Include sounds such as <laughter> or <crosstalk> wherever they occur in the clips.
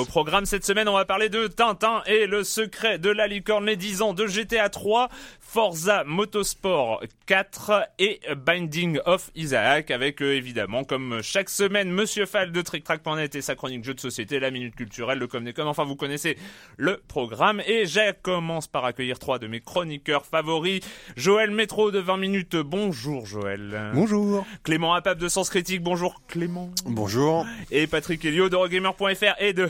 Au programme cette semaine, on va parler de Tintin et le secret de la licorne, les 10 ans de GTA 3, Forza Motorsport 4 et Binding of Isaac avec euh, évidemment comme chaque semaine Monsieur Fall de TrickTrack.net et sa chronique jeux de société, la minute culturelle, le com des com. Enfin, vous connaissez le programme et je commence par accueillir trois de mes chroniqueurs favoris. Joël Métro de 20 minutes. Bonjour Joël. Bonjour. Clément Apap de Sens Critique. Bonjour Clément. Bonjour. Et Patrick Helio de Rogamer.fr et de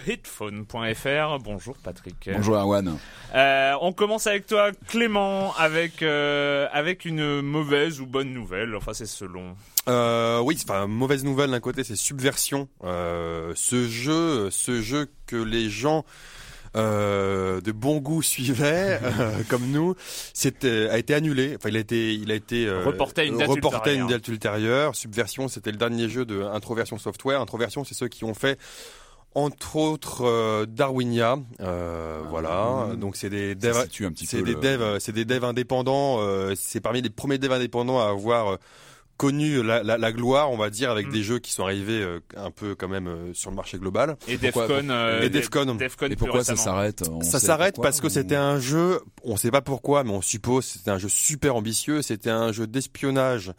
Bonjour Patrick. Bonjour Erwan. Euh, on commence avec toi Clément avec euh, avec une mauvaise ou bonne nouvelle. Enfin, c'est selon. Euh, oui, enfin mauvaise nouvelle d'un côté, c'est Subversion. Euh, ce jeu, ce jeu que les gens euh, de bon goût suivaient, <laughs> euh, comme nous, c'était a été annulé. Enfin, il a été, il a été euh, reporté à une date reporté ultérieure. une date ultérieure. Subversion, c'était le dernier jeu de Introversion Software. Introversion, c'est ceux qui ont fait entre autres euh, Darwinia, euh, voilà. Donc c'est des devs, c'est des le... devs, c'est des devs indépendants. Euh, c'est parmi les premiers devs indépendants à avoir connu la, la, la, gloire, on va dire, avec mm. des jeux qui sont arrivés euh, un peu quand même euh, sur le marché global. Et Defcon. Euh, et Defcon. Defcon et pourquoi ça s'arrête Ça s'arrête parce que c'était un jeu, on sait pas pourquoi, mais on suppose c'était un jeu super ambitieux. C'était un jeu d'espionnage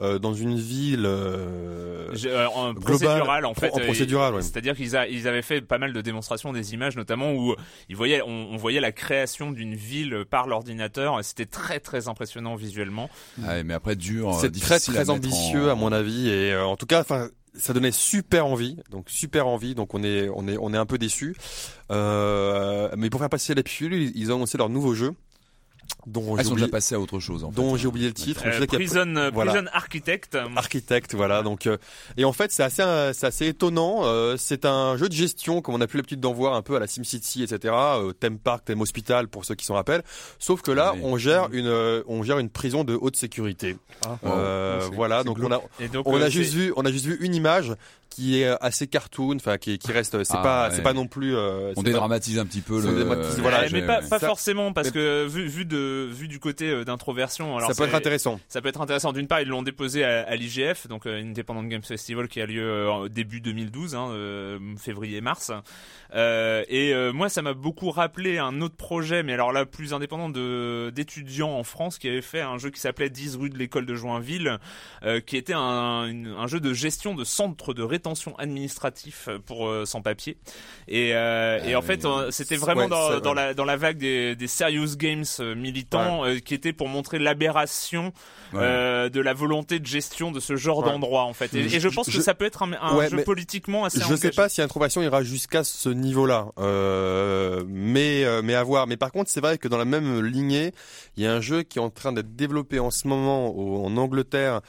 euh, dans une ville euh, en procédural en fait. En procédural, ouais. C'est-à-dire qu'ils ils avaient fait pas mal de démonstrations des images, notamment où ils voyaient, on, on voyait la création d'une ville par l'ordinateur. C'était très très impressionnant visuellement. Ouais, mais après dur. C'est très très ambitieux en... à mon avis et euh, en tout cas enfin ça donnait super envie donc super envie donc on est on est on est un peu déçu euh, mais pour faire passer la pilule ils ont annoncé leur nouveau jeu dont ah, ils sont déjà passés à autre chose en dont j'ai oublié le titre euh, Prison, a... voilà. Prison Architect Architect voilà donc euh, et en fait c'est assez euh, c'est assez étonnant euh, c'est un jeu de gestion comme on a plus l'habitude d'en voir un peu à la SimCity etc euh, theme park theme hospital pour ceux qui s'en rappellent sauf que là oui. on gère une euh, on gère une prison de haute sécurité Ah, euh, voilà donc on a donc, on a juste vu on a juste vu une image qui est assez cartoon, enfin qui, qui reste, c'est Ah, pas, ouais. c'est pas non plus. Euh, On dédramatise un petit peu le. voilà, Ouais, mais pas, pas forcément parce que vu, vu de vu du côté euh, d'introversion, alors ça peut être intéressant. Ça peut être intéressant. D'une part, ils l'ont déposé à, à l'IGF, donc euh, Independent Games Festival, qui a lieu euh, en début 2012, hein, euh, février-mars. Euh, et moi, ça m'a beaucoup rappelé un autre projet, mais alors là, plus indépendant de d'étudiants en France, qui avait fait un jeu qui s'appelait 10 rue de l'école de Joinville, qui était un, une- un jeu de gestion de centre de rétention administratif pour euh, sans-papiers. Et, et en fait, c'était vraiment Ouais, dans, la dans la vague des, des serious games euh, militaires temps, euh, qui était pour montrer l'aberration Ouais. euh, de la volonté de gestion de ce genre Ouais. d'endroit en fait. Et, et je pense que Je- ça peut être un, un Ouais, jeu politiquement assez Je sais engagé. pas si Introversion ira jusqu'à ce niveau-là, euh, mais euh, mais à voir. Mais par contre, c'est vrai que dans la même lignée, il y a un jeu qui est en train d'être développé en ce moment au- en Angleterre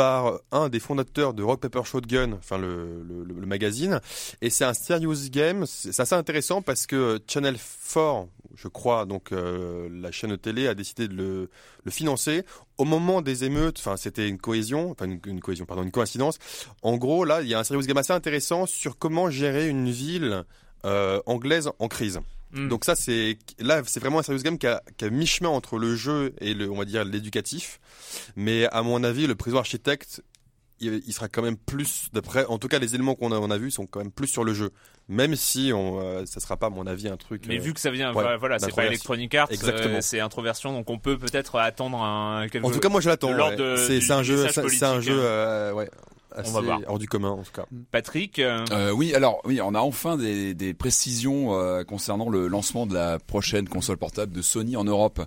par un des fondateurs de Rock Paper Shotgun, enfin le, magazine, et c'est un serious game. C'est assez intéressant parce que Channel 4, je crois, donc euh, la chaîne de télé a décidé de le, financer au moment des émeutes. Enfin, c'était une cohésion, enfin une, une cohésion, pardon, une coïncidence. En gros, là, il y a un serious game assez intéressant sur comment gérer une ville euh, anglaise en crise. Mm. Donc ça, c'est là, c'est vraiment un serious game qui a, qui a mi-chemin entre le jeu et le, on va dire, l'éducatif. Mais à mon avis, le président architecte, il, il sera quand même plus, d'après, en tout cas, les éléments qu'on a, on a vus sont quand même plus sur le jeu. Même si on, euh, ça sera pas, à mon avis, un truc. Mais euh, vu que ça vient, ouais, voilà, c'est pas. Electronic Arts, Exactement. euh, c'est introversion, donc on peut peut-être attendre un. quelque- En tout cas, moi, je l'attends. ouais. C'est un jeu, c'est un jeu, euh, ouais, assez On va voir. hors du commun, en tout cas. Patrick. euh, Euh, oui, alors oui, on a enfin des, des précisions euh, concernant le lancement de la prochaine console portable de Sony en Europe,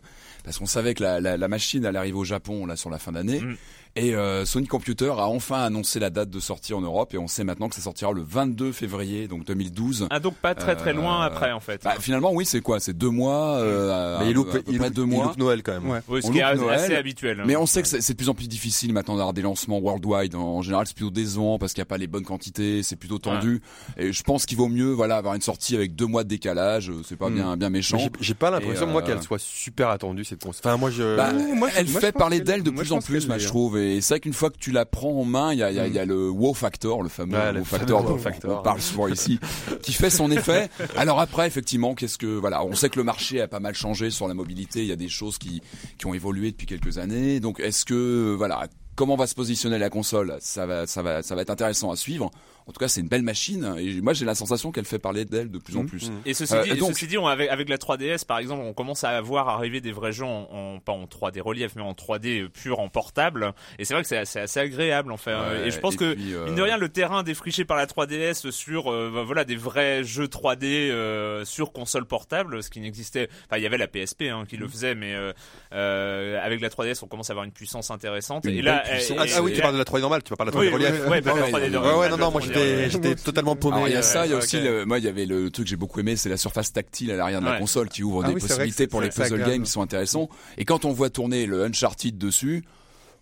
parce qu'on savait que la, la, la machine allait arriver au Japon là sur la fin d'année. Mm. Et euh, Sony Computer a enfin annoncé la date de sortie en Europe et on sait maintenant que ça sortira le 22 février donc 2012. Ah donc pas très très loin Euh, après en fait. Bah, finalement oui c'est quoi? C'est deux mois euh, Mais il loupe, il loupe- deux il mois loupe Noël quand même. Ouais. Oui, ce on qui est loupe assez Noël, habituel. hein. Mais on sait que c'est de plus en plus difficile maintenant d'avoir des lancements worldwide. En, général, c'est plutôt décevant parce qu'il n'y a pas les bonnes quantités, c'est plutôt tendu. Et je pense qu'il vaut mieux, voilà, avoir une sortie avec deux mois de décalage. euh, C'est pas Mm. bien, bien méchant. J'ai- pas l'impression, moi, euh, qu'elle soit super attendue, cette console. Enfin, moi, je. Bah, moi, elle moi, fait parler d'elle de plus en plus, je hein. trouve. Et c'est vrai qu'une fois que tu la prends en main, il y a, il y a- il y a le wow factor, le fameux Ouais, le wow fameux factor wow dont factor. on parle souvent ici, qui fait son effet. Alors après, effectivement, qu'est-ce que voilà, on sait que le marché a pas mal changé sur la mobilité. Il y a des choses qui qui ont évolué depuis quelques années. Donc, est-ce que voilà, comment va se positionner la console? Ça va, ça va, ça va être intéressant à suivre. En tout cas, c'est une belle machine. Et moi, j'ai la sensation qu'elle fait parler d'elle de plus en Mhm. plus. Et ceci Euh, dit, et donc- ceci dit on- avec, avec la 3DS par exemple, on commence à voir arriver des vrais jeux en, en- pas en 3D relief, mais en 3D pur en portable. Et c'est vrai que c'est assez, assez agréable en fait. Ouais, et je pense et que puis, euh, mine de rien, le terrain défriché par la 3DS sur euh, bah, voilà des vrais jeux 3D euh, sur console portable, ce qui n'existait. Enfin, il y avait la PSP hein, qui le faisait, mais euh, euh, avec la 3DS, on commence à avoir une puissance intéressante. Une et là, puissance. et- Ah, et- ah oui, et tu là- parles de la 3D normale, tu vas pas de la 3D oui, oui, relief. oui, ouais, la Ouais, 3D de- ouais, Ouais, ouais, pas non, non, moi 3D j'étais, totalement paumé. Alors, il y a euh, ça, il y a aussi le, moi il y avait le truc que j'ai beaucoup aimé, c'est la surface tactile à l'arrière de la console qui ouvre Ah des possibilités pour les puzzle games qui sont intéressants. Et quand on voit tourner le Uncharted dessus,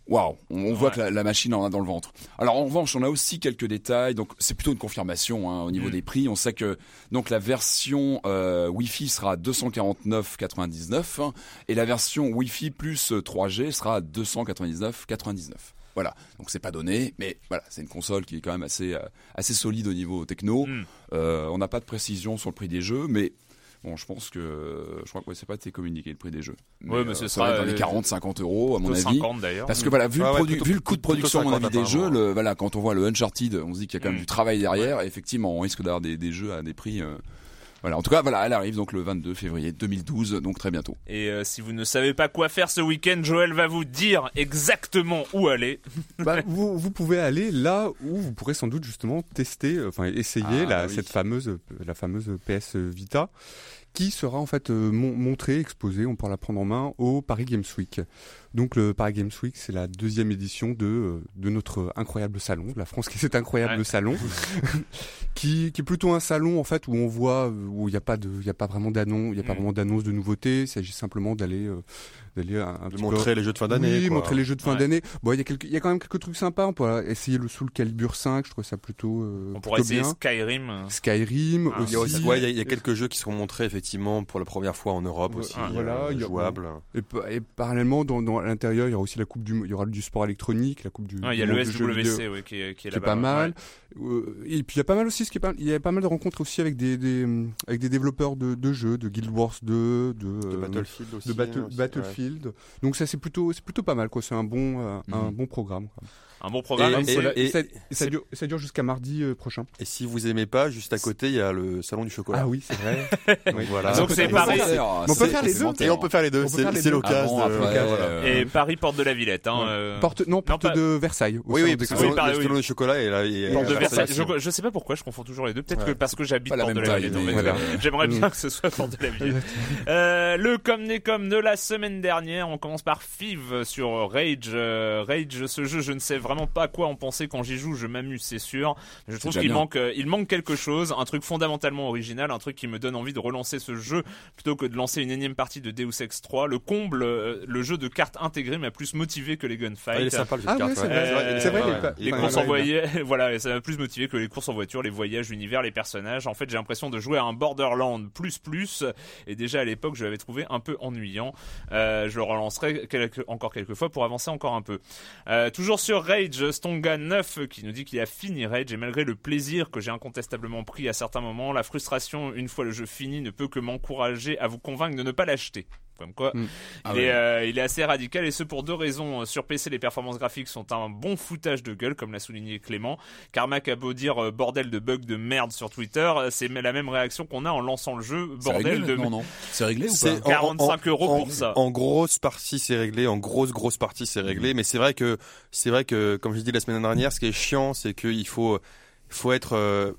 waouh, on, voit Ouais. que la, la machine en a dans le ventre. Alors en revanche, on a aussi quelques détails, donc c'est plutôt une confirmation hein, au niveau Mm. des prix. On sait que donc la version euh, Wi-Fi sera à 249,99 hein, et la version Wi-Fi plus euh, 3G sera à 299,99. Voilà, donc c'est pas donné, mais voilà, c'est une console qui est quand même assez euh, assez solide au niveau techno. Mm. Euh, on n'a pas de précision sur le prix des jeux, mais bon, je pense que je crois que ouais, c'est pas été communiqué le prix des jeux. Ouais, mais ce ça va sera, être dans les euh, 40, 50 euros à mon avis. 50 d'ailleurs. Parce que voilà, vu, le, ouais, produ- plutôt- vu le coût de production, à mon 50 avis, des jeux, le, voilà, quand on voit le Uncharted, on se dit qu'il y a quand même Mm. du travail derrière. Et effectivement, on risque d'avoir des, des jeux à des prix. euh, voilà. En tout cas, voilà, elle arrive donc le 22 février 2012, donc très bientôt. Et euh, si vous ne savez pas quoi faire ce week-end, Joël va vous dire exactement où aller. <laughs> Bah, vous, vous pouvez aller là où vous pourrez sans doute justement tester, euh, enfin essayer Ah, la, bah oui. cette fameuse, la fameuse PS Vita, qui sera en fait euh, mon- montrée, exposée, on pourra la prendre en main au Paris Games Week. Donc le Paris Games Week, c'est la deuxième édition de de notre incroyable salon, la France qui est cet incroyable Ouais. salon, <laughs> qui, qui est plutôt un salon en fait où on voit euh, où il n'y a pas de, il y a pas vraiment d'annonce, il y a pas Mm. vraiment d'annonce de nouveautés. Il s'agit simplement d'aller euh, d'aller un, un De petit peu montrer les jeux de fin d'année. oui, quoi. montrer les jeux de fin Ouais. d'année. Bon, il y a quelques, il y a quand même quelques trucs sympas. On pourra essayer le Soul Calibur 5. Je trouve ça plutôt, euh, On pourrait essayer bien. Skyrim. Skyrim Ah, aussi. Il y a aussi, ouais, il y y, a quelques jeux qui seront montrés effectivement pour la première fois en Europe Ouais, aussi, voilà, euh, a- jouables. Et, pa- et parallèlement, dans, l'intérieur, il y aura aussi la coupe du, il y aura du sport électronique, la coupe du. Il y a le SWC ouais, qui est, qui est qui est pas mal. ouais. Euh, et puis il y a pas mal aussi, ce qui est pas, il y a pas mal de rencontres aussi avec des, des avec des développeurs de, de jeux, de Guild Wars 2, de, De euh, Battlefield aussi. de Battle- hein, aussi, Battlefield. Donc ça c'est plutôt, c'est plutôt pas mal quoi. C'est un bon, euh, un Mhm. bon programme. quoi. Un bon programme. Et- Et, voilà, et et- ça, et ça c'est- dure, ça dure jusqu'à mardi euh, prochain. Et si vous aimez pas, juste à côté, il y a le salon du chocolat. Ah oui, c'est vrai. <laughs> Donc voilà. Donc c'est C'est- on peut faire les deux. Et on peut faire les deux. C'est c'est l'occasion. Voilà. euh, Et Paris, porte de la Villette. Hein, euh, Porte, non, porte pas- de Versailles. Oui, salon oui, parce que pareil, le selon le chocolat et là, Porte de Versailles. Je, sais pas pourquoi je confonds toujours les deux. Peut-être que parce que j'habite porte même de la Villette. J'aimerais Mm. bien que ce soit porte de la Villette. <laughs> Le comme des comme de la semaine dernière, on commence par Fiv sur Rage. Rage, ce jeu, je ne sais vraiment pas quoi en penser quand j'y joue. Je m'amuse, c'est sûr. Je trouve qu'il manque, euh, il manque quelque chose, un truc fondamentalement original, un truc qui me donne envie de relancer ce jeu plutôt que de lancer une énième partie de Deus Ex 3. Le comble, euh, le jeu de cartes intégré m'a plus motivé que les Ah, il est gunfights. sympa le jeu Ah de cartes. ouais, c'est ouais. vrai. Euh, C'est vrai, pas- les courses en voilier, <laughs> voilà, ça m'a plus motivé que les courses en voiture, les voyages, l'univers, les personnages. En fait, j'ai l'impression de jouer à un Borderland plus plus, et déjà à l'époque, je l'avais trouvé un peu ennuyant. Euh, je le relancerai quelques- encore quelques fois pour avancer encore un peu. Euh, toujours sur Rage, Stonga 9 qui nous dit qu'il a fini Rage, et malgré le plaisir que j'ai incontestablement pris à certains moments, la frustration une fois le jeu fini ne peut que m'encourager à vous convaincre de ne pas l'acheter. Comme quoi, Mm. Ah il, est, ouais. euh, il est assez radical et ce pour deux raisons. Sur PC, les performances graphiques sont un bon foutage de gueule, comme l'a souligné Clément. Carmack a beau dire euh, bordel de bug de merde sur Twitter, euh, c'est la même réaction qu'on a en lançant le jeu. C'est Bordel réglé de Non, non? C'est réglé ou C'est pas? en- en- 45 euros en- pour ça. En grosse partie, c'est réglé. En grosse, grosse partie, c'est réglé. Mais c'est vrai que, c'est vrai que, comme j'ai dit la semaine dernière, ce qui est chiant, c'est qu'il faut, faut être euh,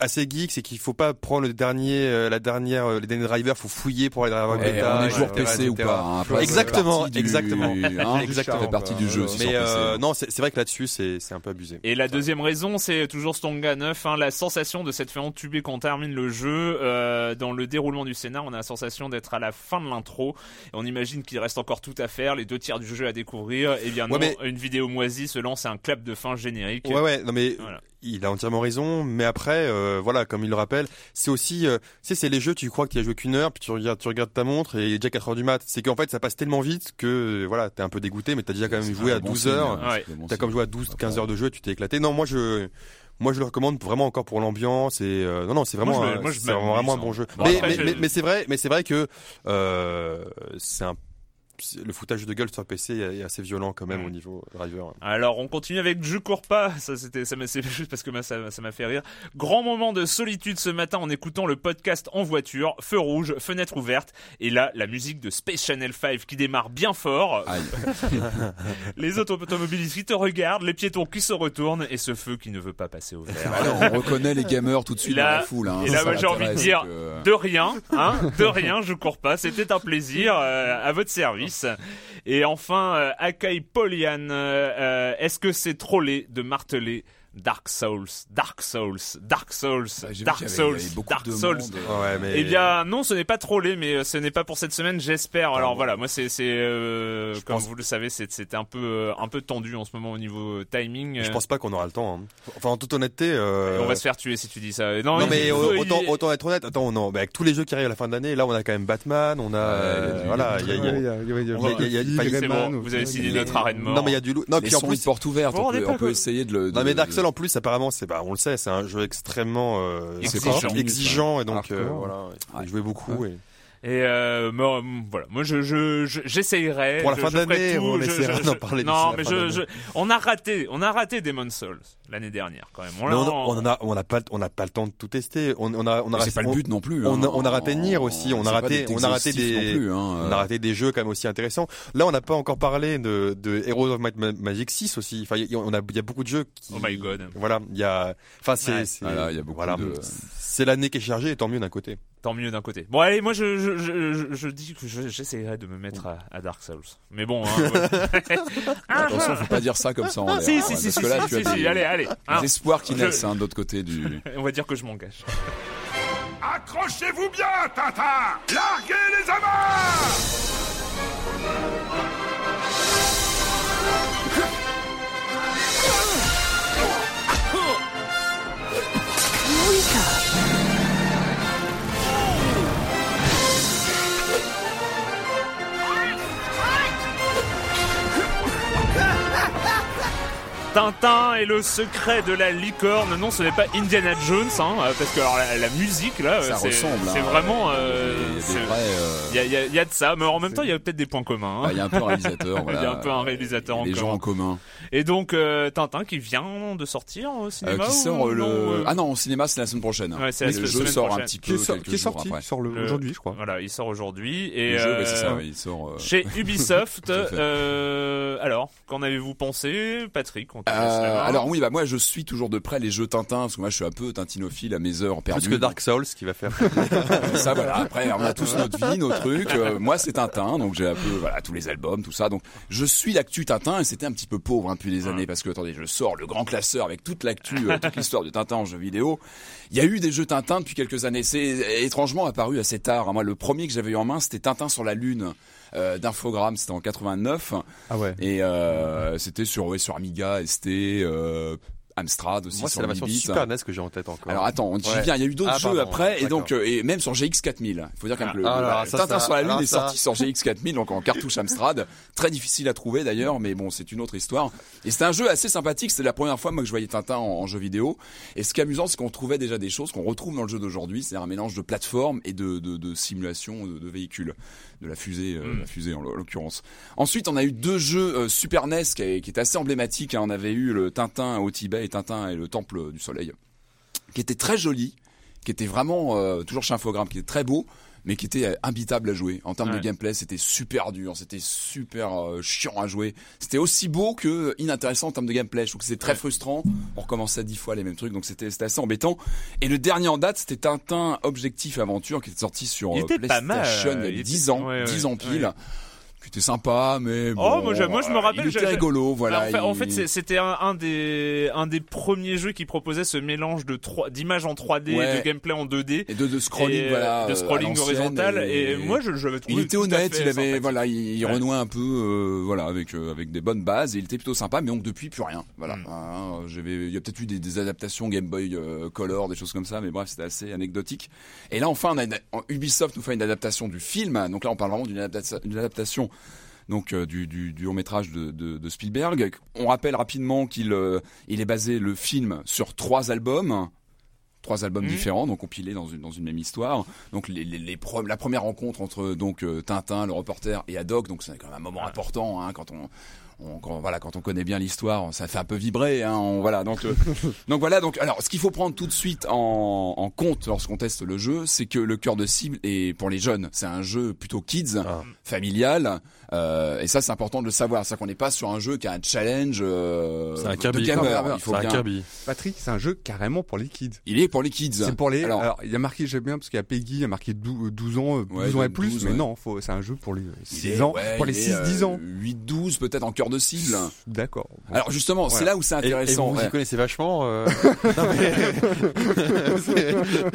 assez geek, c'est qu'il faut pas prendre le dernier, euh, la dernière, euh, les derniers drivers, faut fouiller pour aller dans la Eh, bêta, on est joueur etc., PC ou pas hein, Exactement, exactement. hein, Exactement. <laughs> Ça fait partie du jeu. Mais euh, non, c'est vrai que là-dessus, c'est c'est un peu abusé. Et la deuxième raison, c'est toujours Stonga 9, hein, la sensation de s'être fait entuber quand on termine le jeu. Euh, dans le déroulement du scénar, on a la sensation d'être à la fin de l'intro. Et on imagine qu'il reste encore tout à faire, les deux tiers du jeu à découvrir. Et bien non, une vidéo moisie se lance et un clap de fin générique. Ouais, ouais, non mais Voilà. il a entièrement raison. Mais après, euh, voilà, comme il le rappelle, c'est aussi, euh, tu sais, c'est les jeux, tu crois que tu as joué qu'une heure, puis tu regardes, tu regardes ta montre et il est déjà 4 heures du mat. C'est qu'en fait, ça passe tellement vite que, euh, voilà, t'es un peu dégoûté, mais t'as déjà quand même C'est joué à bon 12 signe, heures. hein, T'as comme joué à 12, 15 Après, heures de jeu, tu t'es éclaté. Non, moi je, moi je le recommande vraiment encore pour l'ambiance et euh, non, non, c'est vraiment, Moi, je je vraiment un hein. bon jeu. Bon, mais, mais, je- mais, mais c'est vrai, mais c'est vrai que euh, c'est un c'est- le foutage de gueule sur PC est assez violent quand même au niveau driver. Alors on continue avec Je cours pas, ça c'était ça m'a c'est juste parce que moi, ça ça m'a fait rire. Grand moment de solitude ce matin en écoutant le podcast en voiture, feu rouge, fenêtre ouverte et là la musique de Space Channel 5 qui démarre bien fort. Aïe. <laughs> Les autres automobilistes qui te regardent, les piétons qui se retournent et ce feu qui ne veut pas passer au vert. Alors, on reconnaît les gamers tout de suite Là- dans la foule. Hein, et là, j'ai envie de dire, euh, De rien, hein, de rien, je cours pas. C'était un plaisir euh, à votre service. Et enfin, euh, Akai Polian, euh, euh, est-ce que c'est trollé de marteler Dark Souls, Dark Souls, Dark Souls, bah, Dark qu'il y avait- Souls, Dark Souls monde. Ouais, mais Eh bien, non, ce n'est pas trollé, mais euh, ce n'est pas pour cette semaine, j'espère. Alors voilà, moi c'est, c'est, euh, comme pense- vous le savez, c'est, c'est un peu, euh, un peu tendu en ce moment au niveau euh, timing. je euh, pense pas qu'on aura le temps. hein. Enfin, en toute honnêteté. euh, On va se faire tuer si tu dis ça. Non, mais faut- autant, il- autant être honnête. Attends, non, bah, avec tous les jeux qui arrivent à la fin de l'année, là on a quand même Batman, on a, euh, voilà, il y a, il y a- Ouais, il y a- il y a- il y a- On va- il y a- il y a- il y a il y a- c'est Rayman bon, aussi. vous avez signé Il y a- notre arène mort. non mais il y a du loot. Non puis en plus, une porte ouverte. On peut, essayer de le. non mais Dark de- En plus apparemment c'est, bah on le sait, c'est un jeu extrêmement euh, Exigeant. exigeant, et donc euh, voilà, il Ouais. jouer beaucoup. Et... Et euh, moi, voilà, moi je je je- j'essayerai. Pour la je- fin tout, on essaiera d'en parler Non, mais je, je, on a raté, on a raté Demon's Souls l'année dernière quand même. On, l'a- on, on a, on a pas, on n'a pas le temps de tout tester. On, on a, on a, C'est pas le but non plus. on hein. a- on a raté Nier aussi, on a raté- on a raté des- plus, hein, On a raté des jeux quand même aussi intéressants. Là, on n'a pas encore parlé de, de Heroes of Magic 6 aussi. Enfin, il y, a- on a, il y a beaucoup de jeux qui. Oh my god. Voilà, il y a. Enfin, c'est. Ouais. c'est- Voilà, il y a beaucoup voilà, de- C'est l'année qui est chargée, et tant mieux d'un côté. Tant mieux d'un côté. Bon allez, moi je je, je, je- je dis que je- j'essayerai de me mettre à, à Dark Souls. Mais bon. Hein, <laughs> ouais. Attention, faut pas dire ça comme ça en l'air. si hein, si si parce si, que là, tu as allez <laughs> hein. des espoirs qui Je- naissent hein, de l'autre côté du. <laughs> On va dire que je m'engage. Accrochez-vous bien, Tintin Larguez les amarres Tintin et le secret de la licorne. Non, ce n'est pas Indiana Jones, hein, euh, parce que alors, la, la musique là, Ça euh, c'est ressemble, c'est hein. vraiment. Il y a euh, euh, Il y, a, il y a- il y a de ça, mais en même temps, il y a peut-être des points communs. hein. bah, Il y a un peu un réalisateur. <laughs> Il y a un peu un réalisateur en Les gens en commun. Et donc euh, Tintin qui vient de sortir au Euh, cinéma qui ou sort euh, non, le. euh, Ah non, au cinéma, c'est la semaine prochaine. Ouais, la le semaine jeu sort prochaine. un petit Qui peu est, qui est jours sorti après. le Le- aujourd'hui, je crois. Voilà, il sort aujourd'hui et Le jeu, euh, ça, il sort. euh, chez <laughs> Ubisoft. Euh, alors, qu'en avez-vous pensé, Patrick Euh, alors oui, bah moi je suis toujours de près les jeux Tintin parce que moi je suis un peu tintinophile à mes heures perdues. Plus que Dark Souls qui va faire. <laughs> ça voilà. Après on a tous notre vie, nos trucs. Euh, moi c'est Tintin, donc j'ai un peu voilà tous les albums, tout ça. Donc je suis l'actu Tintin et c'était un petit peu pauvre hein, depuis des années parce que attendez, je sors le grand classeur avec toute l'actu, euh, toute l'histoire de Tintin en jeu vidéo. Il y a eu des jeux Tintin depuis quelques années. C'est étrangement apparu assez tard. Moi le premier que j'avais eu en main c'était Tintin sur la lune. Euh, d'infogramme, c'était en 89 Ah ouais. et euh, c'était sur ouais, sur Amiga, ST, euh, Amstrad aussi Moi, c'est la version 8 bits. Super NES que j'ai en tête encore. Alors attends, on j'y Ouais. viens. Il y a eu d'autres Ah, jeux pardon, après, et donc euh, et même sur GX 4000. Il faut dire quand même que le, Ah, le- alors, le ça, Tintin ça, sur la lune est ça. sorti sur GX 4000, donc en cartouche Amstrad. Très difficile à trouver d'ailleurs, mais bon, c'est une autre histoire. Et c'était un jeu assez sympathique. C'était la première fois moi que je voyais Tintin en, en jeu vidéo. Et ce qui est amusant, c'est qu'on trouvait déjà des choses qu'on retrouve dans le jeu d'aujourd'hui. C'est un mélange de plateforme et de, de, de simulation de, de véhicules, de la fusée, euh, la fusée en l'o- l'occurrence. Ensuite, on a eu deux jeux euh, Super NES qui, est- qui assez emblématiques. hein. On avait eu le Tintin au Tibet et Tintin et le Temple du Soleil, qui était très joli, qui était vraiment euh, toujours chez Infogrames, qui était très beau, mais qui était euh, imbitable à jouer. En termes Ouais. de gameplay, c'était super dur, c'était super euh, chiant à jouer. C'était aussi beau que inintéressant en termes de gameplay. Je trouve que c'était très Ouais. frustrant. On recommençait dix fois les mêmes trucs, donc c'était assez embêtant. Et le dernier en date, c'était Tintin Objectif Aventure, qui était sorti sur Il euh, était pas mal, PlayStation euh, il y a était- 10 ans, ouais, 10 ouais, ans pile. Ouais. Qui était sympa, mais bon, Oh, moi, je- moi, je me rappelle, il était rigolo, voilà. en fait, en fait, il- c'était un, un des un des premiers jeux qui proposait ce mélange de trois d'images en 3D, Ouais. de gameplay en 2D, et de, de scrolling, et, euh, voilà, de euh, scrolling horizontal. Et, et- moi, je, je trouvé Il était honnête, il avait voilà, il, il Ouais. renouait un peu euh, voilà avec euh, avec des bonnes bases et il était plutôt sympa mais donc depuis plus rien. Voilà. Mm. J'avais il y a peut-être eu des, des adaptations Game Boy euh, Color, des choses comme ça mais bref, c'était assez anecdotique. Et là enfin on a une- Ubisoft nous fait une adaptation du film. Donc là on parle vraiment d'une adaptation donc euh, du, long métrage de, Spielberg. On rappelle rapidement qu'il euh, est basé le film sur trois albums trois albums Mhm. différents donc compilés dans une dans une même histoire donc les, les, les pro- la première rencontre entre donc euh, Tintin le reporter et Haddock donc c'est quand même un moment important hein, quand on on, quand, voilà, quand on connaît bien l'histoire, ça fait un peu vibrer. Hein, on- voilà, donc, euh, <laughs> donc voilà. Donc, alors, ce qu'il faut prendre tout de suite en, en compte lorsqu'on teste le jeu, c'est que le cœur de cible est pour les jeunes. C'est un jeu plutôt kids, Ah. familial, euh, et ça, c'est important de le savoir. C'est qu'on n'est pas sur un jeu qui a un challenge euh, C'est un de Kirby. gamer. Il faut un bien- Kirby. Patrick, c'est un jeu carrément pour les kids. Il est pour les kids. C'est pour les. Alors- Alors, il y a marqué, j'aime bien parce qu'il y a Peggy, il y a marqué 12, 12 ans, euh, 12 Ouais, ans et 12, plus, mais ouais. non, faut, c'est un jeu pour les Il 6 est- ans, ouais, pour les il est, 6-10 ans. 8-12 peut-être en cœur de cible. D'accord. Alors justement, c'est là où c'est Et, et vous intéressant. vous y ouais. connaissez vachement. euh, <laughs> non, mais-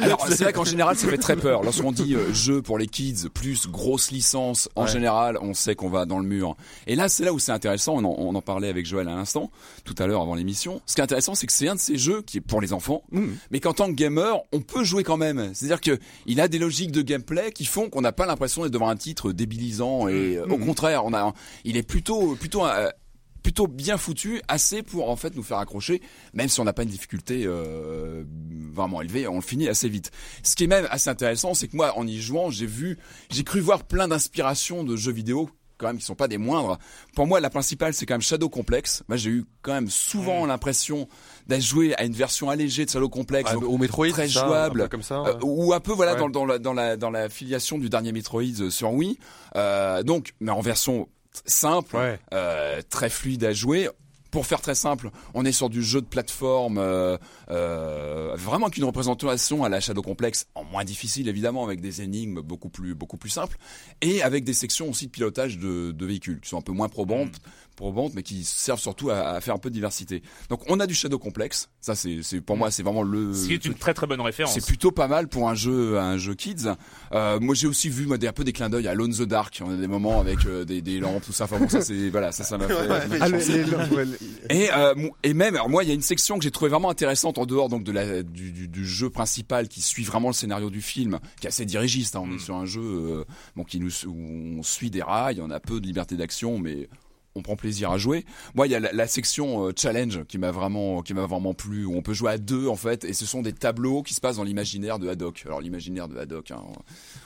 <laughs> Alors c'est vrai qu'en général ça fait très peur. Lorsqu'on dit euh, jeu pour les kids plus grosse licence, en Ouais. général on sait qu'on va dans le mur. Et là c'est là où c'est intéressant. On en, on en parlait avec Joël à l'instant, tout à l'heure avant l'émission. Ce qui est intéressant c'est que c'est un de ces jeux qui est pour les enfants, Mmh. mais qu'en tant que gamer on peut jouer quand même. C'est-à-dire que il a des logiques de gameplay qui font qu'on n'a pas l'impression d'être devant un titre débilisant. Et euh, au Mmh. contraire, on a, il est plutôt plutôt euh, plutôt bien foutu, assez pour en fait nous faire accrocher, même si on n'a pas une difficulté euh, vraiment élevée, on le finit assez vite. Ce qui est même assez intéressant, c'est que moi, en y jouant, j'ai vu, j'ai cru voir plein d'inspirations de jeux vidéo quand même qui sont pas des moindres. Pour moi, la principale, c'est quand même Shadow Complex. Moi, j'ai eu quand même souvent l'impression d'être joué à une version allégée de Shadow Complex. Ah, donc, au Metroid, très ça, jouable. un peu comme ça. euh, ou un peu voilà Ouais. dans, dans la dans la dans la filiation du dernier Metroid euh, sur Wii. Euh, donc, mais en version simple, Ouais. euh, très fluide à jouer. Pour faire très simple, on est sur du jeu de plateforme, euh, euh, vraiment qu'une représentation à la Shadow Complex, en moins difficile évidemment, avec des énigmes beaucoup plus beaucoup plus simples, et avec des sections aussi de pilotage de, de véhicules qui sont un peu moins probantes, probantes, mais qui servent surtout à, à faire un peu de diversité. Donc on a du Shadow Complex, ça c'est c'est pour moi c'est vraiment le Ce qui est une très très bonne référence. c'est plutôt pas mal pour un jeu, un jeu kids. Euh, moi, j'ai aussi vu moi, des, un peu des clins d'œil à Alone in the Dark. On a des moments avec euh, des, des lampes, tout ça. Enfin bon, ça c'est voilà, ça ça m'a fait. ça m'a fait Ah, ouais, Et euh, et même alors moi, il y a une section que j'ai trouvé vraiment intéressante en dehors donc de la du, du, du jeu principal qui suit vraiment le scénario du film, qui est assez dirigiste. Hein. On est sur un jeu euh, bon qui nous où on suit des rails, on a peu de liberté d'action, mais on prend plaisir à jouer. Moi, il y a la, la section euh, challenge qui m'a vraiment, qui m'a vraiment plu, où on peut jouer à deux en fait, et ce sont des tableaux qui se passent dans l'imaginaire de Haddock. Alors l'imaginaire de Haddock, hein,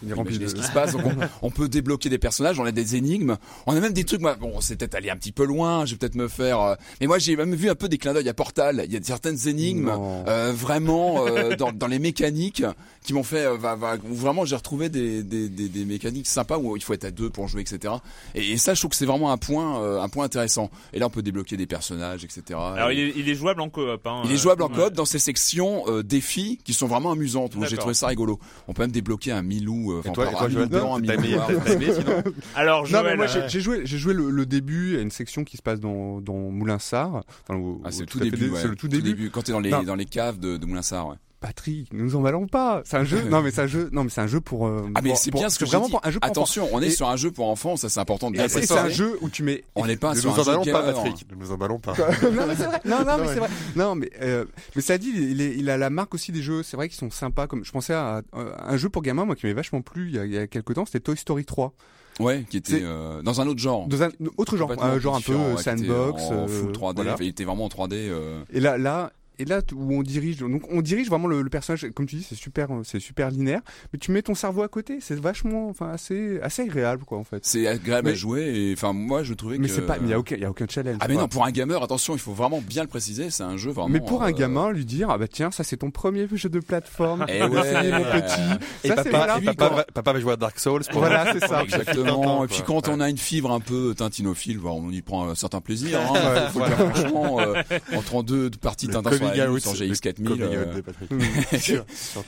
on rempli imagine de- ce qui se passe. Donc on, on peut débloquer des personnages, on a des énigmes, on a même des trucs. Moi, bon, c'est peut-être aller un petit peu loin. Je vais peut-être me faire. euh, mais moi, j'ai même vu un peu des clins d'œil à Portal. Il y a certaines énigmes euh, vraiment dans, dans les mécaniques qui m'ont fait euh, va- va- où vraiment j'ai retrouvé des, des, des, des mécaniques sympas où il faut être à deux pour jouer etc et, et ça je trouve que c'est vraiment un point euh, un point intéressant et là on peut débloquer des personnages etc Alors il est, il est jouable en coop. Hein, il est euh, jouable en ouais. coop dans ces sections euh, défis qui sont vraiment amusantes j'ai trouvé ça rigolo on peut même débloquer un Milou euh, Et enfin, toi, un Milou blanc un Milou <laughs> Alors Non, Joël, mais moi, euh, j'ai joué, j'ai joué le, le début, à une section qui se passe dans, dans Moulinsart. Le, Ah, c'est le tout début, dé- ouais. C'est le tout début. Quand t'es dans les Non. dans les caves de, de Moulinsart, ouais. Patrick, ne nous emballons pas. C'est un jeu. <laughs> non, mais c'est un jeu. Non, mais c'est un jeu pour. euh, Ah mais c'est pour- bien ce que j'ai vraiment dit. pour un jeu pour Attention, on est Et- sur un jeu pour enfants, ça c'est important de bien c'est un jeu où tu mets. On n'est pas Ne sur nous un jeu emballons pas. Patrick. Ne nous emballons pas. <laughs> non mais c'est vrai. Non non Non, mais ouais. c'est vrai. Non mais euh, mais ça dit il, est- il a la marque aussi des jeux. C'est vrai qu'ils sont sympas. Comme je pensais à, à un jeu pour gamins moi qui m'avait vachement plu il y a, il y a quelques temps. C'était Toy Story 3. Ouais, qui était euh, dans un autre genre. Dans un autre genre, un genre un peu euh, sandbox. en euh, full 3D, voilà. enfin, il était vraiment en 3D. euh, Et là, là, et là où on dirige, donc on dirige vraiment le, le personnage, comme tu dis, c'est super, euh, c'est super linéaire, mais tu mets ton cerveau à côté, c'est vachement, enfin assez, assez agréable quoi en fait. C'est agréable à jouer et enfin moi je trouvais Mais que c'est pas, mais il y a aucun, il y a aucun challenge. Ah mais non, pour un gamer, attention, il faut vraiment bien le préciser, c'est un jeu vraiment Mais pour un euh, gamin, lui dire, ah bah tiens, ça c'est ton premier jeu de plateforme, Eh <laughs> tu peux ouais. mon petit. Et Ça, c'est papa, voilà, et papa, va, papa va jouer à Dark Souls. Pour Voilà, <laughs> c'est ça. Exactement. Et puis quand on a une fibre un peu tintinophile, bah, on y prend un certain plaisir. Hein, faut le dire franchement, euh, entre en deux parties Tintin lune, <laughs> sur GX 4000. euh,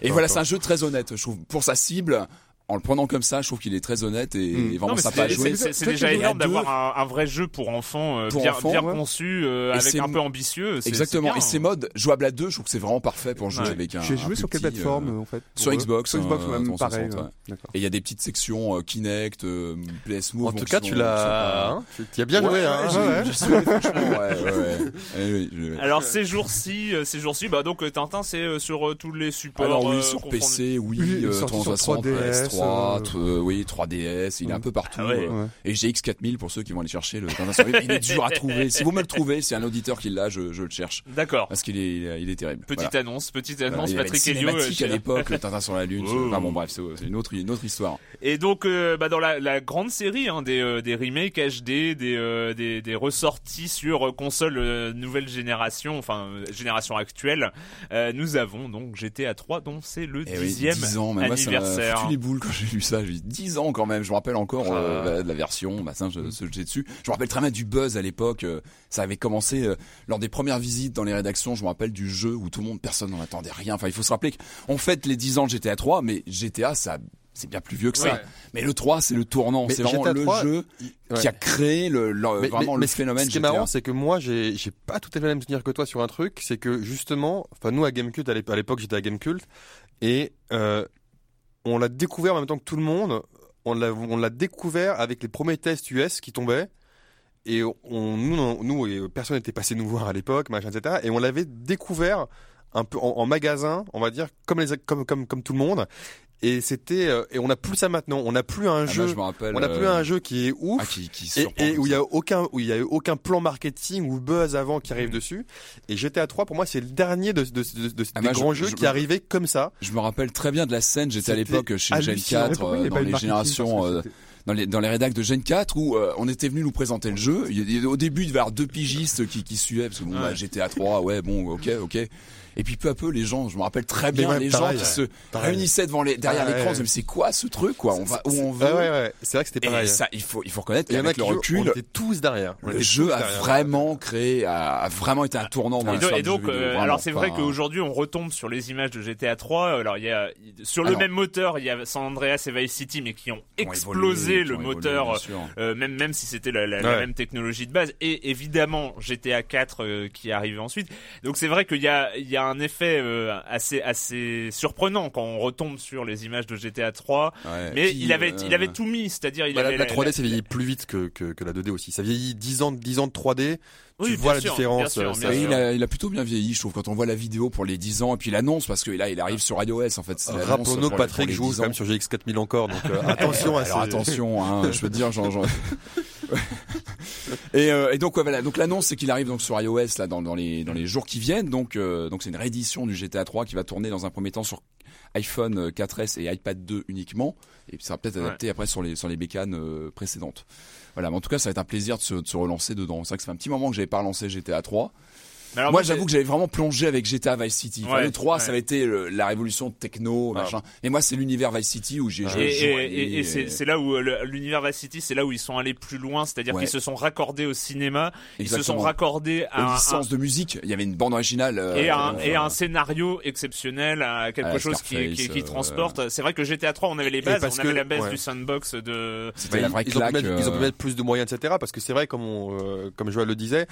Et voilà, c'est un jeu très honnête, je trouve. Pour sa cible, en le prenant comme ça, je trouve qu'il est très honnête et, Mm. et vraiment sympa à c'est- jouer. c'est- déjà énorme d'avoir un, un vrai jeu pour enfants, euh, Pour bien, enfants, bien ouais. conçu, euh, Et avec c'est- un peu ambitieux. Exactement. bien. Et ces modes jouables à deux, je trouve que c'est vraiment parfait pour jouer Ouais. avec un. J'ai joué sur quelle plateforme euh, en fait sur eux Xbox, Sur Xbox, euh, même 360, pareil. ouais. ouais. D'accord. Et il y a des petites sections euh, Kinect, euh, PS Move. En tout cas, tu l'as, tu as bien joué, Alors ces jours-ci, euh, ces jours-ci, bah donc euh, Tintin c'est euh, sur euh, tous les supports. Alors oui, euh, sur. PC, oui, Oui, il est euh, sorti sur 360, 3DS, PS3, euh, euh, oui, 3DS, il est un peu partout. Ah ouais. euh, Ouais. Et GX 4000 pour ceux qui vont aller chercher le Tintin sur lui, il est dur à trouver. Si vous me le trouvez, c'est un auditeur qui l'a, je, je le cherche D'accord. parce qu'il est, il est- terrible. Petite Voilà. annonce, petite annonce, Patrick Helio. cinématique à l'époque, le Tintin sur la lune. Oh. Enfin bon, bref, c'est une autre, une autre histoire. Et donc, euh, bah, dans la, la grande série hein, des, euh, des remakes HD, des, des, des ressorties sur console nouvelle génération, enfin génération actuelle, nous avons donc GTA 3, dont c'est le Eh oui, dixième 10 ans, mais moi ça m'a anniversaire. foutu les boules quand j'ai lu ça. J'ai dit 10 ans quand même. Je me rappelle encore euh, Ah. bah, de la version, bah, ça, je, ce que j'ai dessus. Je me rappelle très bien du buzz à l'époque. euh, ça avait commencé euh, lors des premières visites dans les rédactions. Je me rappelle du jeu où tout le monde, personne n'en attendait rien. Enfin, il faut se rappeler qu'on fête les 10 ans de GTA 3, mais GTA, ça, c'est bien plus vieux que ça. Ouais. Mais le 3, c'est le tournant. C'est vraiment GTA le 3, jeu Ouais. qui a créé le, le- Mais- vraiment mais- le mais ce- phénomène Ce qui est GTA. marrant, c'est que moi, j'ai, pas tout à fait le même souvenir que toi sur un truc. C'est que justement, enfin, nous à Gamecult, à l'époque, j'étais à Gamecult, et euh, on l'a découvert en même temps que tout le monde. On l'a, découvert avec les premiers tests US qui tombaient. Et nous, personne n'était passé nous voir à l'époque, machin, etc. Et on l'avait découvert un peu en, en magasin, on va dire, comme les, comme, comme, comme tout le monde. Et c'était, euh, et on n'a plus ça maintenant. On n'a plus un Ah, jeu, je rappelle. on n'a plus euh, un jeu qui est ouf. ah, qui, qui Et, et où il y a aucun où il y a eu aucun plan marketing ou buzz avant qui Mm. arrive dessus et GTA 3 pour moi c'est le dernier de, de, de, de- Ah, des moi, je- grands jeux je- qui arrivait comme ça Je me rappelle très bien de la scène. J'étais à l'époque chez Gen hallucinant. 4 Pourquoi il y a euh, dans les générations. euh, dans les, dans les rédacs de Gen 4 où euh, on était venu nous présenter le jeu. Il au début, il devait y avoir deux pigistes qui, qui suivaient parce que bon, Ouais. bah, GTA 3, ouais, bon, ok, ok. Et puis peu à peu, les gens, je me rappelle très bien, les pareil, gens qui ouais. se Pareil. réunissaient devant les, derrière Ah, l'écran, ouais. mais c'est quoi ce truc, quoi? On va où on veut. Ah ouais, ouais. c'est vrai que c'était Et pareil ça, il faut, il faut reconnaître Et il y en a qu'avec qui le recul, on était tous derrière On le jeu a derrière. vraiment créé, a, a vraiment été un tournant dans Et, l'histoire et du donc, jeu vidéo, euh, alors c'est vrai qu'aujourd'hui on retombe sur les images de GTA 3. Alors il y a sur le même moteur, il y a San Andreas et Vice City, mais qui ont explosé le moteur, euh, même même si c'était la, la- la Ouais. même technologie de base. Et évidemment GTA 4 euh, qui est arrivé ensuite. Donc c'est vrai qu'il y a il y a un effet euh, assez assez surprenant quand on retombe sur les images de GTA 3. Ouais. Mais Puis, il avait euh, il avait tout mis, c'est-à-dire il Bah, la, avait la 3D ça vieillit plus vite que, que, que la 2D aussi ça vieillit 10 ans 10 ans de 3D Oui, tu vois la sûr, différence, bien sûr, bien ça- Et sûr. il a, il a plutôt bien vieilli, je trouve, quand on voit la vidéo pour les 10 ans et puis l'annonce, parce que là, il arrive sur iOS, en fait. rappelons-nous que Patrick joue 10 quand même sur GX 4000 encore donc euh, <laughs> attention à Alors attention, hein, je veux dire, j'en- <laughs> <laughs> Et, euh, et donc ouais, voilà, donc l'annonce c'est qu'il arrive donc sur iOS là dans, dans les dans les jours qui viennent. Donc euh, donc c'est une réédition du GTA 3 qui va tourner dans un premier temps sur iPhone 4S et iPad 2 uniquement, et ça sera peut-être adapté après sur les sur les bécanes euh, précédentes. Voilà, mais en tout cas ça va être un plaisir de se, de se relancer dedans. C'est vrai que ça fait un petit moment que j'avais pas relancé GTA 3. Alors moi, j'avoue que j'avais vraiment plongé avec GTA Vice City. Enfin, Ouais, le 3, ouais. ça avait été le- la révolution techno, machin. Et moi, c'est l'univers Vice City où j'ai Et, j'ai et- joué. et- et c'est là où euh, l'univers Vice City, c'est là où ils sont allés plus loin, c'est-à-dire Ouais. qu'ils se sont raccordés au cinéma, ils se sont raccordés à aux un, licences de musique. Il y avait une bande originale. euh, et un, euh, et un scénario exceptionnel, à quelque À chose qui, qui, Scarface, qui euh, transporte. C'est vrai que GTA 3, on avait les bases, parce on avait que- la base ouais. du sandbox de. C'était la vraie ils, ont pu mettre, ils ont pu mettre plus de moyens, etc. Parce que c'est vrai, comme, on, comme Joël le disait,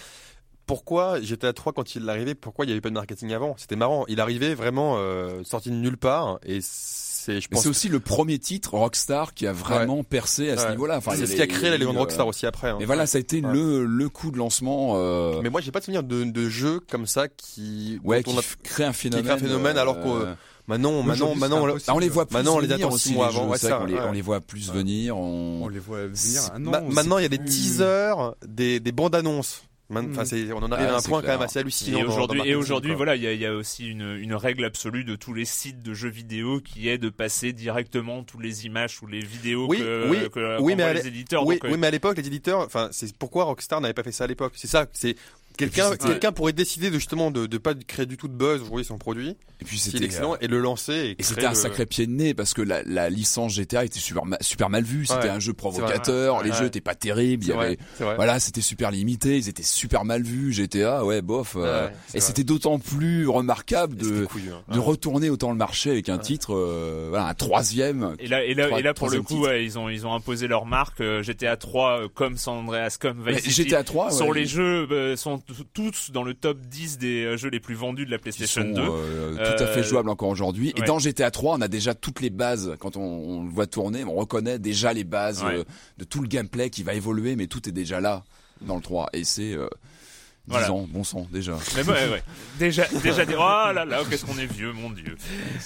pourquoi GTA 3, quand il arrivait, pourquoi il n'y avait pas de marketing avant? C'était marrant. Il arrivait vraiment euh, sorti de nulle part. Et c'est, je Mais pense, c'est aussi le premier titre Rockstar qui a vraiment percé à ce niveau-là. Enfin, c'est a ce qui a créé la légende euh, Rockstar aussi après. hein. Mais voilà, ça a été Ouais. le le coup de lancement. Euh, Mais moi, j'ai pas de souvenir de, de jeux comme ça qui. ouais, qui on a- f- crée un phénomène. crée un phénomène alors euh, Maintenant, maintenant, maintenant, on- bah, on les voit plus Maintenant, on les venir attend aussi, six mois les avant, ouais, ça, qu'on les, ouais. on les voit plus venir. On... On les voit venir c'est maintenant, il y a des teasers, des, des bandes annonces. Mm. Enfin, on en arrive Ouais, à un point clair. quand même assez hallucinant. Et aujourd'hui, et aujourd'hui, voilà, il y a, il y a aussi une, une règle absolue de tous les sites de jeux vidéo qui est de passer directement tous les images ou les vidéos Oui, que, oui, que oui, mais les éditeurs. Oui, Donc, euh, oui, mais à l'époque, les éditeurs, enfin, c'est pourquoi Rockstar n'avait pas fait ça à l'époque? C'est ça, c'est quelqu'un, quelqu'un pourrait décider de justement de, de pas créer du tout de buzz aujourd'hui son produit, Et puis c'était est excellent, et le lancer. Et, c'était un le- sacré pied de nez parce que la, la licence GTA était super, ma- super mal vue. C'était Ouais, un jeu vrai. provocateur. Les Ouais. jeux étaient pas terribles. Il y avait, voilà, c'était super limité. Ils étaient super mal vus. GTA, ouais, bof. euh, et c'était d'autant plus remarquable de, hein. de retourner autant le marché avec un titre, euh, voilà, un troisième. Et là, et là, Trois- et là pour le coup, ils ont, ils ont imposé leur marque. euh, GTA 3, euh, comme San Andreas, comme Vice City, GTA 3, sont ouais, les jeux, sont tous dans le top 10 des euh, jeux les plus vendus de la PlayStation sont 2. euh, tout à Euh, fait jouables encore aujourd'hui. Et dans GTA 3, on a déjà toutes les bases. Quand on, on le voit tourner, on reconnaît déjà les bases Ouais. euh, de tout le gameplay qui va évoluer, mais tout est déjà là dans le 3. Et c'est euh, 10 Voilà. ans, bon sang déjà. Mais ouais, ouais. <laughs> Déjà, déjà, des- oh là là, qu'est-ce qu'on est vieux, mon dieu.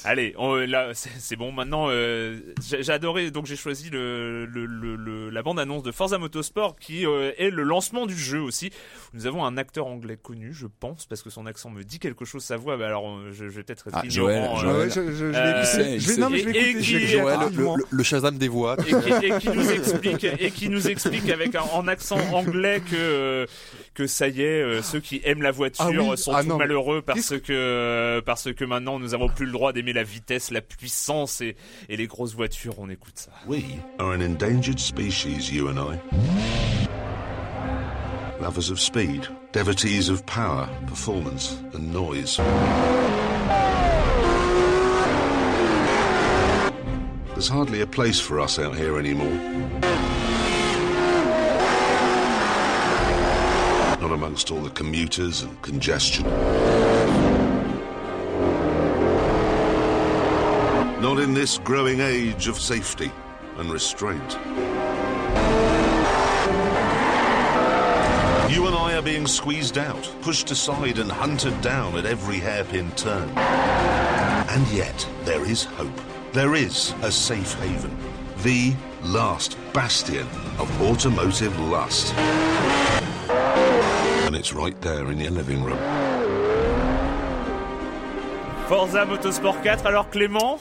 Allez, on- là, c'est bon. Maintenant, euh, j'ai adoré. Donc, j'ai choisi le, le, le, le- la bande annonce de Forza Motorsport, qui euh, est le lancement du jeu aussi. Nous avons un acteur anglais connu, je pense, parce que son accent me dit quelque chose. Sa voix, bah, alors, euh, je, je vais peut-être être Ah, ignorant. Joël, euh, je, je, je Euh, Joël, le, Shazam des voix. et qui, et qui nous explique et qui nous explique avec un en accent anglais que euh, que ça y est euh, ceux qui aiment la voiture Ah oui, sont ah tout non, mais malheureux parce que euh, parce que maintenant nous avons plus le droit d'aimer la vitesse la puissance et et les grosses voitures on écoute ça We are an endangered species, you and I. Lovers of speed, devotees of power, performance, and noise. There's hardly a place for us out here anymore. Amongst all the commuters and congestion. Not in this growing age of safety and restraint. You and I are being squeezed out, pushed aside, and hunted down at every hairpin turn. And yet, there is hope. There is a safe haven. The last bastion of automotive lust. And it's right there in your living room. Forza Motorsport 4 alors Clément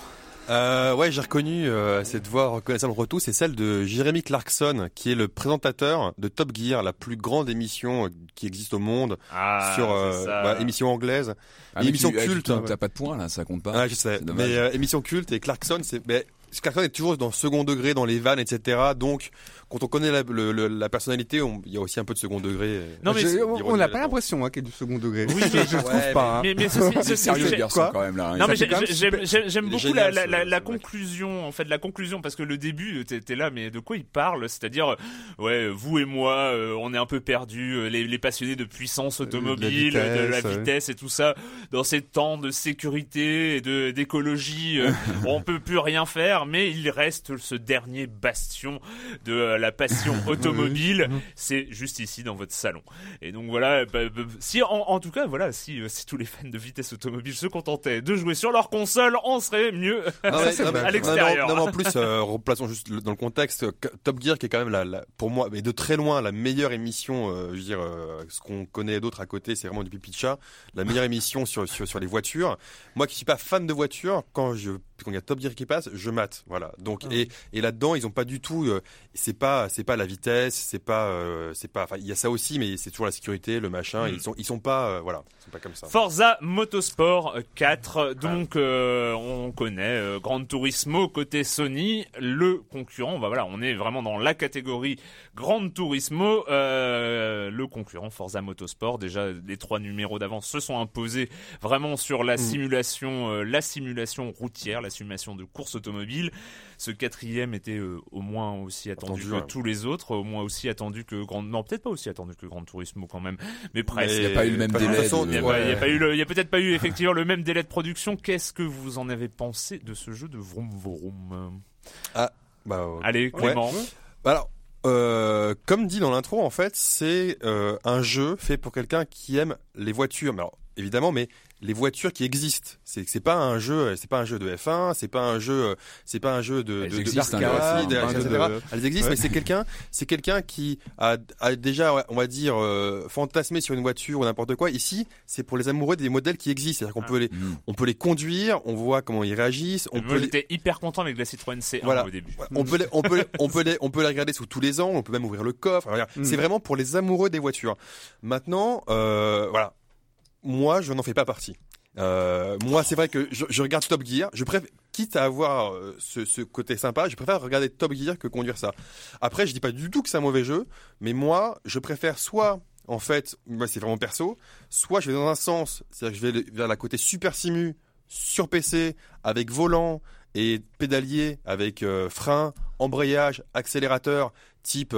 Euh, ouais, j'ai reconnu euh, cette voix reconnaissable pour tous, c'est celle de Jeremy Clarkson, qui est le présentateur de Top Gear, la plus grande émission euh, qui existe au monde, ah, sur c'est euh, ça. bah, émission anglaise. Ah, émission tu- eh, culte. tu- T'as pas de points là, ça compte pas. Ah, je sais. Mais euh, émission culte et Clarkson, c'est mais Clarkson est toujours dans le second degré, dans les vannes, etc. Donc, quand on connaît la, le- le- la personnalité, on- il y a aussi un peu de second degré. euh, Non, mais Je- c'est- on n'a pas l'impression hein, qu'il y a du second degré. Oui, <laughs> je, mais- je trouve Ouais, pas. hein. mais mais ceci, C'est ceci- sérieux j'ai- le garçon quoi quand même là. hein. Non mais j'ai- quand même j'aime beaucoup génial, la, conclusion en fait la conclusion parce que le début t'es là mais de quoi il parle? C'est-à-dire euh, ouais vous et moi euh, on est un peu perdus euh, les, les passionnés de puissance automobile de la vitesse, vitesse, ouais. et tout ça dans ces temps de sécurité et de d'écologie euh, <laughs> on peut plus rien faire mais il reste ce dernier bastion de euh, la passion <laughs> automobile, c'est juste ici dans votre salon. Et donc voilà, bah, bah, si en, en tout cas voilà, si, euh, si tous les fans de vitesse automobile se contentaient de jouer sur leur console, on serait mieux <laughs> Non, non, mais- à non, l'extérieur. non, mais en plus, euh, replaçons juste dans le contexte, Top Gear qui est quand même la, la- pour moi, mais de très loin la meilleure émission. euh, je veux dire, euh, ce qu'on connaît d'autres à côté, c'est vraiment du pipi de chat. La meilleure émission sur, sur sur les voitures. Moi qui suis pas fan de voitures, quand je quand il y a Top Gear qui passe, je mate. Voilà. Donc et et là-dedans, ils ont pas du tout. euh, c'est pas c'est pas la vitesse, c'est pas euh, c'est pas. Enfin, il y a ça aussi, mais c'est toujours la sécurité, le machin. Mm. Ils sont ils sont pas euh, voilà, ils sont pas comme ça. Forza Motorsport 4, donc on connaît euh, Gran Turismo côté Sony, le concurrent, bah voilà, on est vraiment dans la catégorie Gran Turismo, le concurrent Forza Motorsport, déjà les trois numéros d'avance se sont imposés vraiment sur la simulation, euh, la simulation routière, la simulation de course automobile. Ce quatrième était euh, au moins aussi attendu, Attendu, que ouais. tous les autres, au moins aussi attendu que Grand, non peut-être pas aussi attendu que Gran Turismo quand même, mais presque. Il n'y a pas eu le même délai. Il n'y a, Ouais. pas- il y a pas eu le- il y a peut-être pas eu effectivement le même délai de production. Qu'est-ce que vous en avez pensé de ce jeu de vroom vroom? Bah, euh, Allez, Clément. Bah alors, euh, comme dit dans l'intro, en fait, c'est euh, un jeu fait pour quelqu'un qui aime les voitures. Mais alors, évidemment, mais les voitures qui existent. C'est c'est pas un jeu, c'est pas un jeu de F1, c'est pas un jeu, c'est pas un jeu de Elles de- de existent, hein, d'arcade, les F1, etc. de- Elles existent, Ouais. mais c'est quelqu'un, c'est quelqu'un qui a, a déjà, on va dire, euh, fantasmé sur une voiture ou n'importe quoi. Ici, c'est pour les amoureux des modèles qui existent. C'est-à-dire qu'on Ah. peut les, Mm. on peut les conduire, on voit comment ils réagissent, on Moi, peut les, j'étais hyper content avec la Citroën C1 Voilà. au début. On peut les, on peut les, on peut les, on peut les regarder sous tous les angles, on peut même ouvrir le coffre. Enfin, Mm. C'est vraiment pour les amoureux des voitures. Maintenant, euh, voilà, moi je n'en fais pas partie. Euh, moi, c'est vrai que je, regarde Top Gear. Je préfère, quitte à avoir euh, ce, côté sympa, je préfère regarder Top Gear que conduire ça. Après, je dis pas du tout que c'est un mauvais jeu, mais moi, je préfère soit, en fait, c'est vraiment perso, soit je vais dans un sens, c'est-à-dire que je vais vers la côté super simu sur PC avec volant et pédalier avec euh, frein, embrayage, accélérateur, type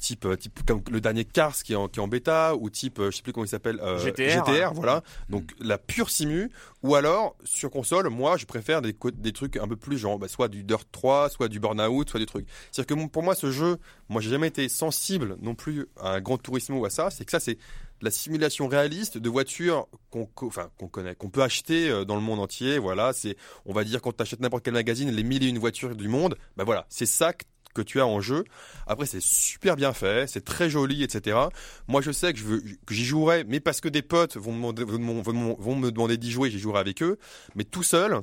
type euh, type comme le dernier Cars qui est en, qui est en bêta ou type euh, je sais plus comment il s'appelle euh, GTR. voilà. Donc la pure simu. Ou alors sur console moi je préfère des des trucs un peu plus genre bah, soit du Dirt 3 soit du Burnout soit des trucs. C'est à dire que pour moi ce jeu moi j'ai jamais été sensible non plus à un Grand Turismo ou à ça. C'est que ça c'est la simulation réaliste de voitures qu'on enfin qu'on connaît qu'on peut acheter dans le monde entier voilà. C'est on va dire quand tu achètes n'importe quel magazine les mille et une voitures du monde bah voilà. C'est ça que que tu as en jeu. Après, c'est super bien fait, c'est très joli, etc. Moi, je sais que je veux, que j'y jouerai, mais parce que des potes vont me demander, vont vont me- demander d'y jouer, j'y jouerai avec eux. Mais tout seul,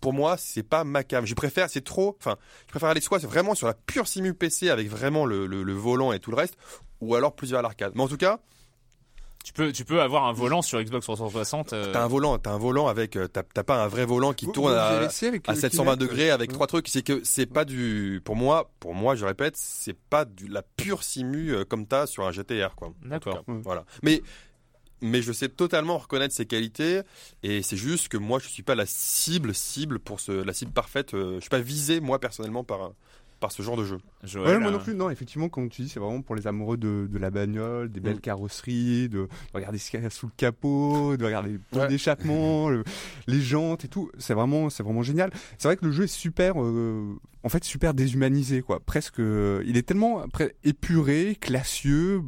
pour moi, c'est pas ma cam. Je préfère, c'est trop, enfin, je préfère aller soit vraiment sur la pure simu PC avec vraiment le, le, le volant et tout le reste, ou alors plus vers l'arcade. Mais en tout cas, Tu peux, tu peux avoir un volant sur Xbox 360. euh, t'as un volant, t'as un volant avec, euh, t'as pas un vrai volant qui Vous- tourne vous à, à le 720 Kinect degrés avec Ouais. trois trucs. C'est que c'est pas du, pour moi, pour moi, je répète, c'est pas du la pure simu euh, comme t'as sur un GTR, quoi. D'accord. Cas, Voilà. Mais mais je sais totalement reconnaître ses qualités et c'est juste que moi je suis pas la cible cible pour ce la cible parfaite. euh, je suis pas visé moi personnellement par un- par ce genre de jeu. Joël, Ouais, moi euh, non plus. Non, effectivement, comme tu dis, c'est vraiment pour les amoureux de, de la bagnole, des belles Mm. carrosseries, de, de regarder ce qu'il y a sous le capot, de regarder les Ouais. d'échappement, le- les jantes et tout. C'est vraiment, c'est vraiment génial. C'est vrai que le jeu est super, euh, en fait, super déshumanisé, quoi. Presque, euh, il est tellement après, épuré, classieux,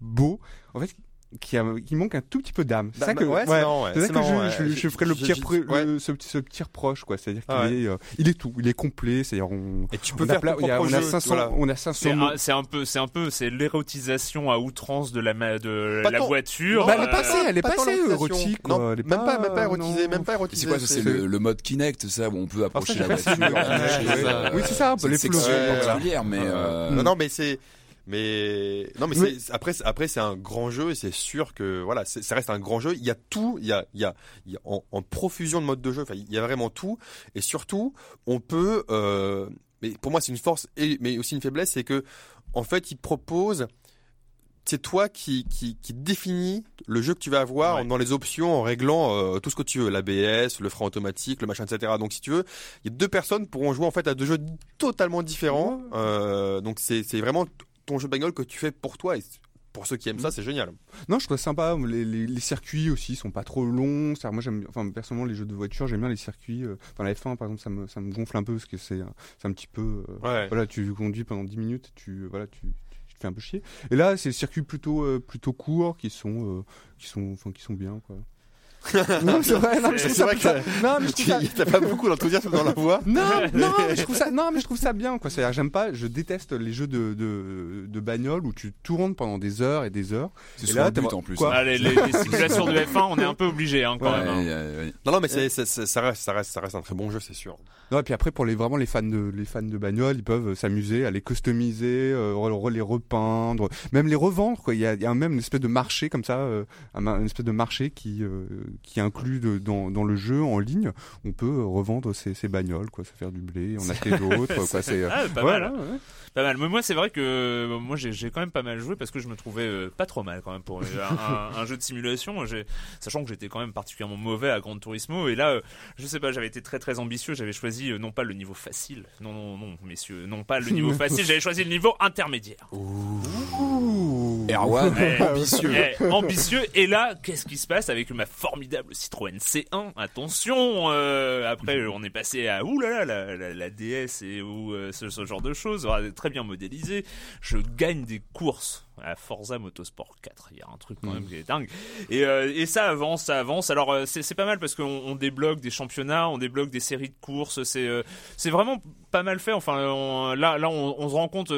beau. En fait, qui a, qui manque un tout petit peu d'âme. C'est Bah, ça que, ouais, c'est ouais. ouais, C'est ça c'est que marrant, je, ouais. je, je ferai le petit, le- ce petit, ce petit reproche, quoi. C'est-à-dire qu'il Ah ouais. est, euh, il est tout, il est complet. C'est-à-dire on, Et tu peux on a, faire pla- ton a- propre on a jeu, 500, voilà. on a C'est 500 mots. un, c'est un peu, c'est un peu, c'est l'érotisation à outrance de la, de Pas la tant. voiture. Bah, elle est euh, passée, elle est passée érotique. Non, quoi. Elle est même pas, même pas non. érotisé, même pas Et érotisé. C'est quoi ça C'est le, mode Kinect, ça, où on peut approcher j'ai la voiture. euh, euh, Oui, c'est ça, un peu c'est les voilà. particulière, mais euh, non, mais c'est, mais non, mais c'est après, c'est- après c'est un grand jeu et c'est sûr que voilà, ça reste un grand jeu. Il y a tout, il y a, il y a, il y a en, en profusion de modes de jeu. Enfin, il y a vraiment tout et surtout, on peut. Euh, mais pour moi, c'est une force et mais aussi une faiblesse, c'est que en fait, il propose. C'est toi qui, qui, qui définis le jeu que tu vas avoir Ouais. dans les options en réglant euh, tout ce que tu veux, l'ABS, le frein automatique, le machin, etc. Donc si tu veux, il y a deux personnes pourront jouer en fait à deux jeux totalement différents. Euh, donc c'est c'est vraiment ton jeu de bagnole que tu fais pour toi. Et pour ceux qui aiment ça, c'est génial. Non, je trouve ça sympa. Les, les, les circuits aussi sont pas trop longs. Moi, j'aime, enfin, personnellement, les jeux de voiture, j'aime bien les circuits. euh, Enfin, la F1, par exemple, ça me, ça me gonfle un peu parce que c'est, euh, c'est un petit peu. euh, Ouais. Voilà, tu conduis pendant 10 minutes, tu, voilà, tu, tu te fais un peu chier. Et là, c'est des circuits plutôt, euh, plutôt courts qui sont, euh, qui sont, enfin, qui sont bien, quoi. Non, c'est vrai, non, mais je trouve C'est ça vrai que non, mais je trouve ça, t'as pas beaucoup d'enthousiasme dans la voix. non, non, mais je trouve ça, <laughs> non, mais je trouve ça bien, quoi. C'est-à-dire, j'aime pas, je déteste les jeux de, de, de bagnole où tu tournes pendant des heures et des heures. C'est souvent but en plus. quoi Ah, les, les- les simulations de F1, on est un peu obligé hein, quand Ouais, même. hein. Non, non, mais c'est, c'est- c'est- ça reste, ça reste, ça reste un très bon jeu, c'est sûr. Non, et puis après, pour les, vraiment les fans de, les fans de bagnole, ils peuvent s'amuser à les customiser, euh, les repeindre, même les revendre, quoi. Il y a, il y a même une espèce de marché comme ça, euh, un, une espèce de marché qui, euh, qui inclut de- dans, dans le jeu en ligne. On peut revendre ces bagnoles, quoi, se faire du blé, en acheter <laughs> d'autres, quoi. C'est, Ah, pas mal. ouais. Pas mal. Mais moi, c'est vrai que euh, moi, j'ai quand même pas mal joué parce que je me trouvais euh, pas trop mal quand même pour <laughs> un, un- un jeu de simulation. Sachant que j'étais quand même particulièrement mauvais à Gran Turismo et là, euh, je sais pas, j'avais été très très ambitieux. J'avais choisi euh, non pas le niveau facile, non non non, messieurs, non pas le niveau <laughs> facile. J'avais choisi le niveau intermédiaire. Erwan, Eh, ambitieux. eh, ambitieux. Et là, qu'est-ce qui se passe avec ma formidable Citroën C1 Attention, euh, après on est passé à oulala la, la, la DS et ou euh, ce, ce genre de choses, très bien modélisé. Je gagne des courses à Forza Motorsport 4. Il y a un truc quand même qui est dingue. Et, euh, et ça avance, ça avance. Alors c'est pas mal parce qu'on on débloque des championnats, on débloque des séries de courses. C'est c'est vraiment pas mal fait. Enfin on- là là on, on se rend compte,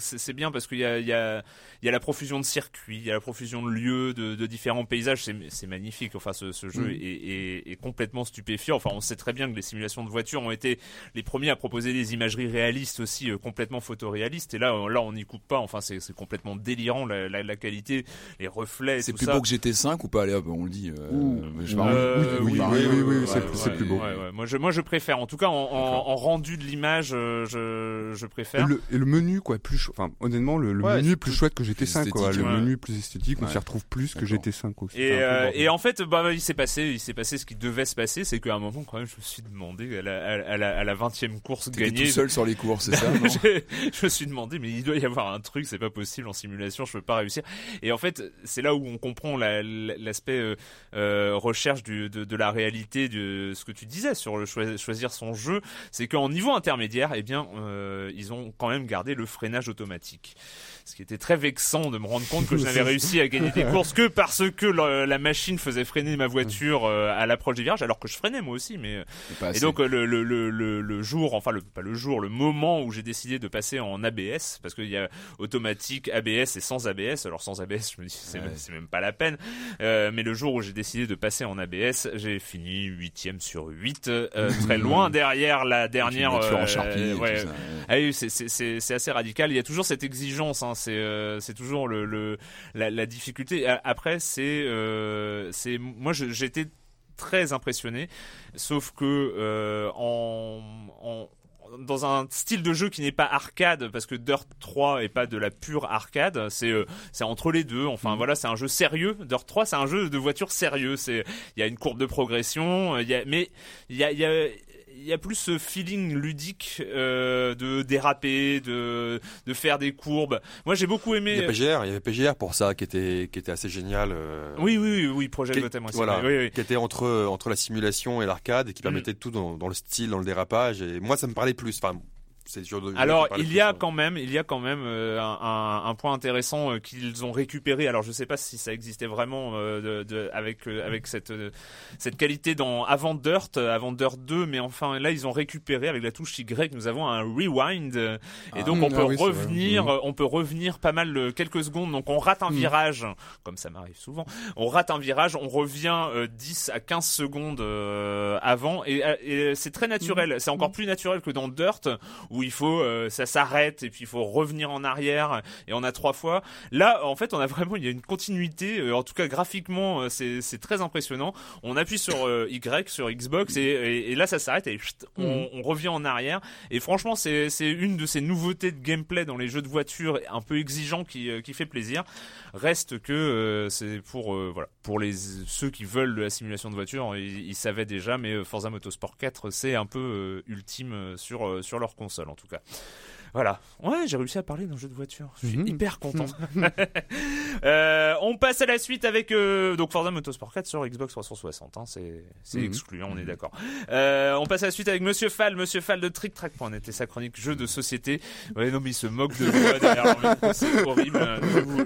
c'est c'est bien parce qu'il y a il y a il y a la profusion de circuits, il y a la profusion de lieux, de, différents paysages. C'est magnifique. Enfin, ce, jeu mm. est, complètement stupéfiant. Enfin, on sait très bien que les simulations de voitures ont été les premiers à proposer des imageries réalistes aussi, euh, complètement photoréalistes. Et là, euh, là, on n'y coupe pas. Enfin, c'est complètement délirant la, qualité, les reflets. C'est plus beau que GT5 ou pas? Allez, on le dit. Euh, Ouh, oui, oui, oui, c'est plus, beau. Moi, je, moi, je préfère. En tout cas, en, rendu de l'image, je, préfère. Et le, menu, quoi, plus, enfin, honnêtement, le, menu plus chouette que j'ai GT5, quoi. Le ouais. menu est plus esthétique, on s'y retrouve plus que D'accord. GT5 aussi. Et, euh, et en fait, bah, il s'est passé, il s'est passé ce qui devait se passer, c'est qu'à un moment, quand même, je me suis demandé à la, à, à la, à la 20e course gagnée. tout seul sur les courses, c'est ça non <laughs> je me suis demandé, mais il doit y avoir un truc, c'est pas possible en simulation, je peux pas réussir. Et en fait, c'est là où on comprend la- la- l'aspect euh, euh, recherche du, de, de la réalité de ce que tu disais sur le choi- choisir son jeu, c'est qu'en niveau intermédiaire, eh bien, euh, ils ont quand même gardé le freinage automatique. Ce qui était très vexant de me rendre compte que <laughs> je n'avais réussi à gagner des courses que parce que le- la machine faisait freiner ma voiture euh, à l'approche des virages, alors que je freinais moi aussi, mais et donc euh, le, le, le, le, le jour, enfin le, pas le jour, le moment où j'ai décidé de passer en ABS, parce qu'il y a automatique, ABS et sans ABS. Alors sans ABS, je me dis c'est Ouais. même, c'est même pas la peine. Euh, mais le jour où j'ai décidé de passer en ABS, j'ai fini huitième sur 8 euh, très <laughs> loin derrière la dernière. En euh, ouais, ah oui, c'est- assez radical. Il y a toujours cette exigence. Hein. C'est euh, c'est toujours le, le la, la difficulté. Après, c'est euh, c'est moi j'étais très impressionné. Sauf que euh, en, en dans un style de jeu qui n'est pas arcade parce que Dirt 3 est pas de la pure arcade c'est euh, c'est entre les deux enfin Mm. voilà c'est un jeu sérieux Dirt 3 c'est un jeu de voiture sérieux c'est il y a une courbe de progression il y a mais il y a il y a il y a plus ce feeling ludique euh, de déraper, de, de faire des courbes. Moi, j'ai beaucoup Il aimé. y a PGR, il y avait PGR pour ça, qui était, qui était assez génial. euh, Oui, oui, oui, oui, projet qui- Gotham. Voilà, Oui, oui. qui était entre, entre la simulation et l'arcade et qui permettait tout dans, dans le style, dans le dérapage. Et moi, ça me parlait plus. Enfin, sûr de. Alors, il y a quand même, il y a quand même euh, un, un- point intéressant euh, qu'ils ont récupéré. Alors, je sais pas si ça existait vraiment euh, de, de- avec euh, avec cette euh, cette qualité dans avant Dirt, euh, avant Dirt 2, mais enfin là, ils ont récupéré avec la touche Y. Nous avons un rewind, euh, et Ah. donc Mm, on peut ah oui, revenir, Mm. on peut revenir pas mal euh, quelques secondes. Donc, on rate un Mm. virage, comme ça m'arrive souvent. On rate un virage, on revient euh, 10 à 15 secondes euh, avant, et, euh, et c'est très naturel. C'est encore plus naturel que dans Dirt où il faut euh, ça s'arrête et puis il faut revenir en arrière et on a trois fois. Là, en fait, on a vraiment il y a une continuité. euh, en tout cas, graphiquement, euh, c'est très impressionnant. On appuie sur euh, Y sur Xbox et, et, et là ça s'arrête et chut, on, on revient en arrière. Et franchement, c'est une de ces nouveautés de gameplay dans les jeux de voiture un peu exigeants qui qui fait plaisir. Reste que euh, c'est pour voilà pour les ceux qui veulent de la simulation de voiture, ils, ils savaient déjà, mais Forza Motorsport 4 c'est un peu ultime sur sur leur console en tout cas. Voilà. Ouais, j'ai réussi à parler d'un jeu de voiture. Je suis Mhm. hyper content. <laughs> <laughs> Euh, on passe à la suite avec euh, donc Forza Motorsport 4 sur Xbox 360. Hein, c'est c'est Mhm. exclu, hein, on est d'accord. Euh, on passe à la suite avec Monsieur Fall, Monsieur Fall de Trick Track. On était sa chronique jeu de société. Ouais, non mais il se moque de moi derrière c'est horrible. Je vous,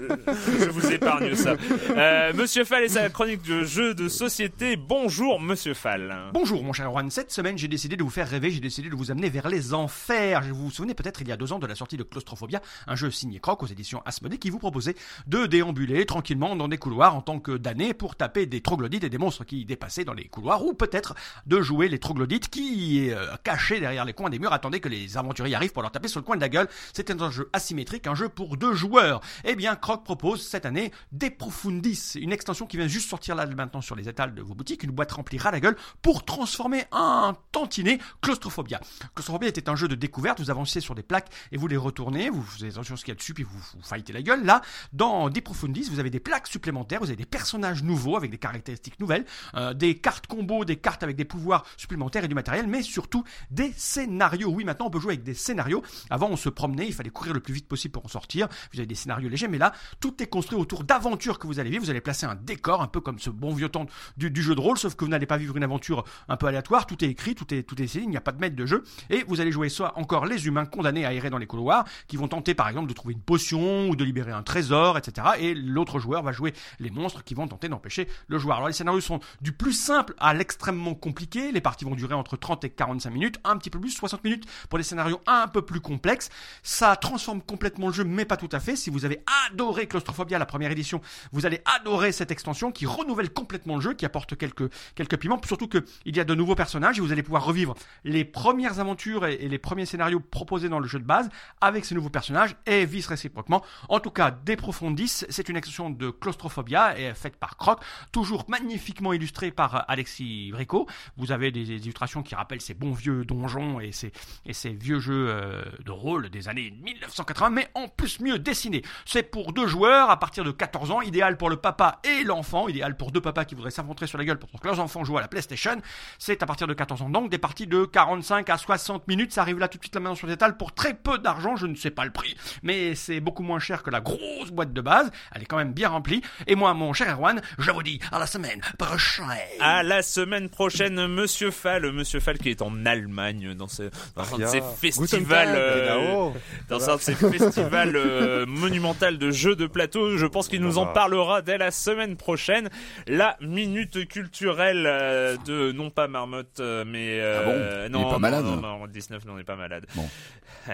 je vous épargne ça. Euh, Monsieur Fall et sa chronique de jeu de société. Bonjour Monsieur Fall. Bonjour mon cher Juan, cette semaine j'ai décidé de vous faire rêver, j'ai décidé de vous amener vers les enfers. Vous vous souvenez peut-être il y a deux ans de la sortie de Claustrophobia, un jeu signé Croc aux éditions Asmodée qui vous proposait de déambuler tranquillement dans des couloirs en tant que damné pour taper des troglodytes et des monstres qui dépassaient dans les couloirs ou peut-être de jouer les troglodytes qui, euh, cachés derrière les coins des murs, attendaient que les aventuriers arrivent pour leur taper sur le coin de la gueule. C'était un jeu asymétrique, un jeu pour deux joueurs. Eh bien Croc propose cette année des Profundis, une extension qui vient juste sortir là maintenant sur les étals de vos boutiques, une boîte remplie la gueule pour transformer un tantinet Claustrophobia. Claustrophobia était un jeu de découverte, vous avancez sur des plaques et vous les retournez, vous faites attention à ce qu'il y a dessus puis vous vous fightez la gueule. Là, dans Deep Profundis, vous avez des plaques supplémentaires, vous avez des personnages nouveaux avec des caractéristiques nouvelles, euh, des cartes combo, des cartes avec des pouvoirs supplémentaires et du matériel, mais surtout des scénarios. Oui, maintenant on peut jouer avec des scénarios. Avant, on se promenait, il fallait courir le plus vite possible pour en sortir. Vous avez des scénarios légers, mais là, tout est construit autour d'aventures que vous allez vivre. Vous allez placer un décor, un peu comme ce bon vieux temps du, du jeu de rôle, sauf que vous n'allez pas vivre une aventure un peu aléatoire. Tout est écrit, tout est, tout est essayé, il n'y a pas de maître de jeu. Et vous allez jouer soit encore les humains condamnés à dans les couloirs, qui vont tenter par exemple de trouver une potion ou de libérer un trésor, etc. Et l'autre joueur va jouer les monstres qui vont tenter d'empêcher le joueur. Alors les scénarios sont du plus simple à l'extrêmement compliqué. Les parties vont durer entre 30 et 45 minutes, un petit peu plus, 60 minutes pour des scénarios un peu plus complexes. Ça transforme complètement le jeu, mais pas tout à fait. Si vous avez adoré Claustrophobia, la première édition, vous allez adorer cette extension qui renouvelle complètement le jeu, qui apporte quelques, quelques piments. Surtout qu'il y a de nouveaux personnages et vous allez pouvoir revivre les premières aventures et, et les premiers scénarios proposés dans le jeu base avec ces nouveaux personnages et vice réciproquement. En tout cas, Des Profundis, c'est une extension de Claustrophobia et faite par Croc, toujours magnifiquement illustrée par euh, Alexis Brico. Vous avez des, illustrations qui rappellent ces bons vieux donjons et ces, et ces vieux jeux euh, de rôle des années 1980, mais en plus mieux dessinés. C'est pour deux joueurs à partir de 14 ans, idéal pour le papa et l'enfant, idéal pour deux papas qui voudraient s'affronter sur la gueule pour que leurs enfants jouent à la PlayStation. C'est à partir de 14 ans donc des parties de 45 à 60 minutes. Ça arrive là tout de suite la main sur l'étal pour très peu d'argent, je ne sais pas le prix, mais c'est beaucoup moins cher que la grosse boîte de base. Elle est quand même bien remplie. Et moi, mon cher Erwan, je vous dis à la semaine prochaine. À la semaine prochaine, Monsieur Fall, Monsieur Fall qui est en Allemagne dans, ce, dans un de ses festivals, euh, dans un de ces festivals euh, <laughs> monumental de jeux de plateau. Je pense qu'il nous en parlera dès la semaine prochaine. La minute culturelle euh, de non pas Marmotte, euh, mais euh, Ah bon? Il non, est pas non, malade non, non, 19, non, on n'est pas malade. Bon.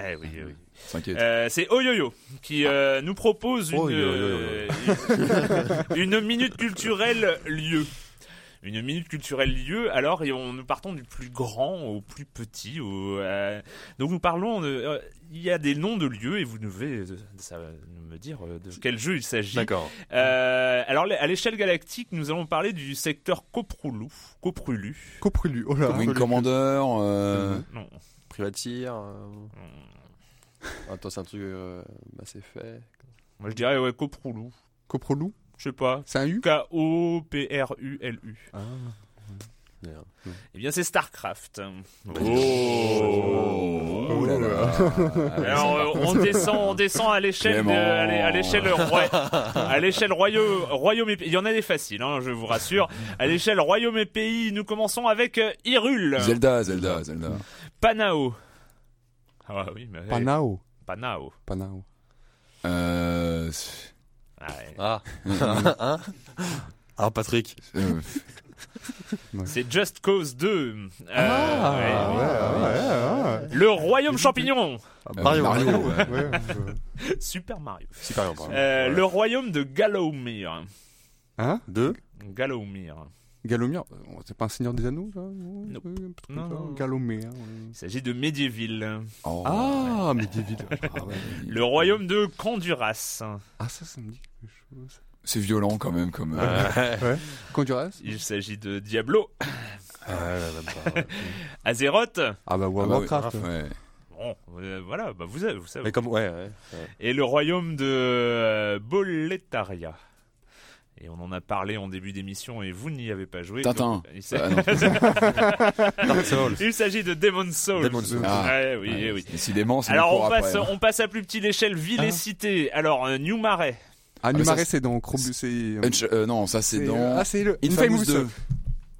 Eh oui, oui. T'inquiète. Euh, c'est Oyoyo qui euh, nous propose une, Oh, yo, yo, yo, yo. euh, une, <laughs> une minute culturelle lieu. Une minute culturelle lieu. Alors, et on, nous partons du plus grand au plus petit. Au, euh, donc, nous parlons de. euh, il y a des noms de lieux et vous devez ça, me dire de quel jeu il s'agit. D'accord. Euh, alors, à l'échelle galactique, nous allons parler du secteur Coprulu. Coprulu. Coprulu. Oh là. Wing Commander, euh, Non. Privateer. euh, <laughs> Attends, c'est un truc euh, assez fait. Moi, je dirais ouais, Coprulu. Coprolu. Je sais pas. C'est un U? K-O-P-R-U-L-U. Ah. Bien. Eh bien, c'est StarCraft. Oh, oh là là. <laughs> Alors, euh, on descend, on descend à l'échelle, de- Clément. à l'é- à l'échelle roi- à l'échelle royaume, royaume et pays. Il y en a des faciles, hein, je vous rassure. À l'échelle royaume et pays, nous commençons avec euh, Hyrule, Zelda, Zelda, Zelda. Panao. Ah oui, mais Panao. Panao. Panao. Euh, Ah, ouais. Ah. <laughs> hein Alors, Patrick. euh, C'est Just Cause 2. Euh, Ah, ouais. ouais, ouais, ouais. Le royaume champignon. euh, Mario. Mario, <laughs> Mario. Super Mario. Super pardon. Euh, Ouais. Le royaume de Gallowmere. Hein? Deux? Gallowmere. Galomir euh, C'est pas un seigneur des anneaux, ça Ouais, Nope. ouais, Non, non. Galomir. ouais. Il s'agit de Medieval. Oh. Ah, mais des villes. Ah ouais. <laughs> Le royaume de Kanduras. Ah, ça, ça me dit quelque chose. C'est violent quand même comme. euh, <laughs> Ouais. Conduras Il s'agit de Diablo. Ouais, pas. Azeroth. Ah, bah, World ah bah. Warcraft. Ouais. Bon, euh, voilà, bah vous, avez- vous savez. Mais comme, ouais, ouais. ouais. Et le royaume de euh, Boletaria. Et on en a parlé en début d'émission et vous n'y avez pas joué. Tintin. Il s'a- Ah. <laughs> Il s'agit de Demon's Souls. Demon's Souls. Ah. Ouais, oui, Ouais, oui. Décidément, c'est Alors le on passe, après, hein. on passe à plus petite échelle, ville et cité. Alors euh, New Marais. Ah, mais ça, Numaret, c'est- c'est dans Chrome, c'est. euh, euh, non, ça c'est c'est, dans Ah, c'est le Infamous Infamous 2.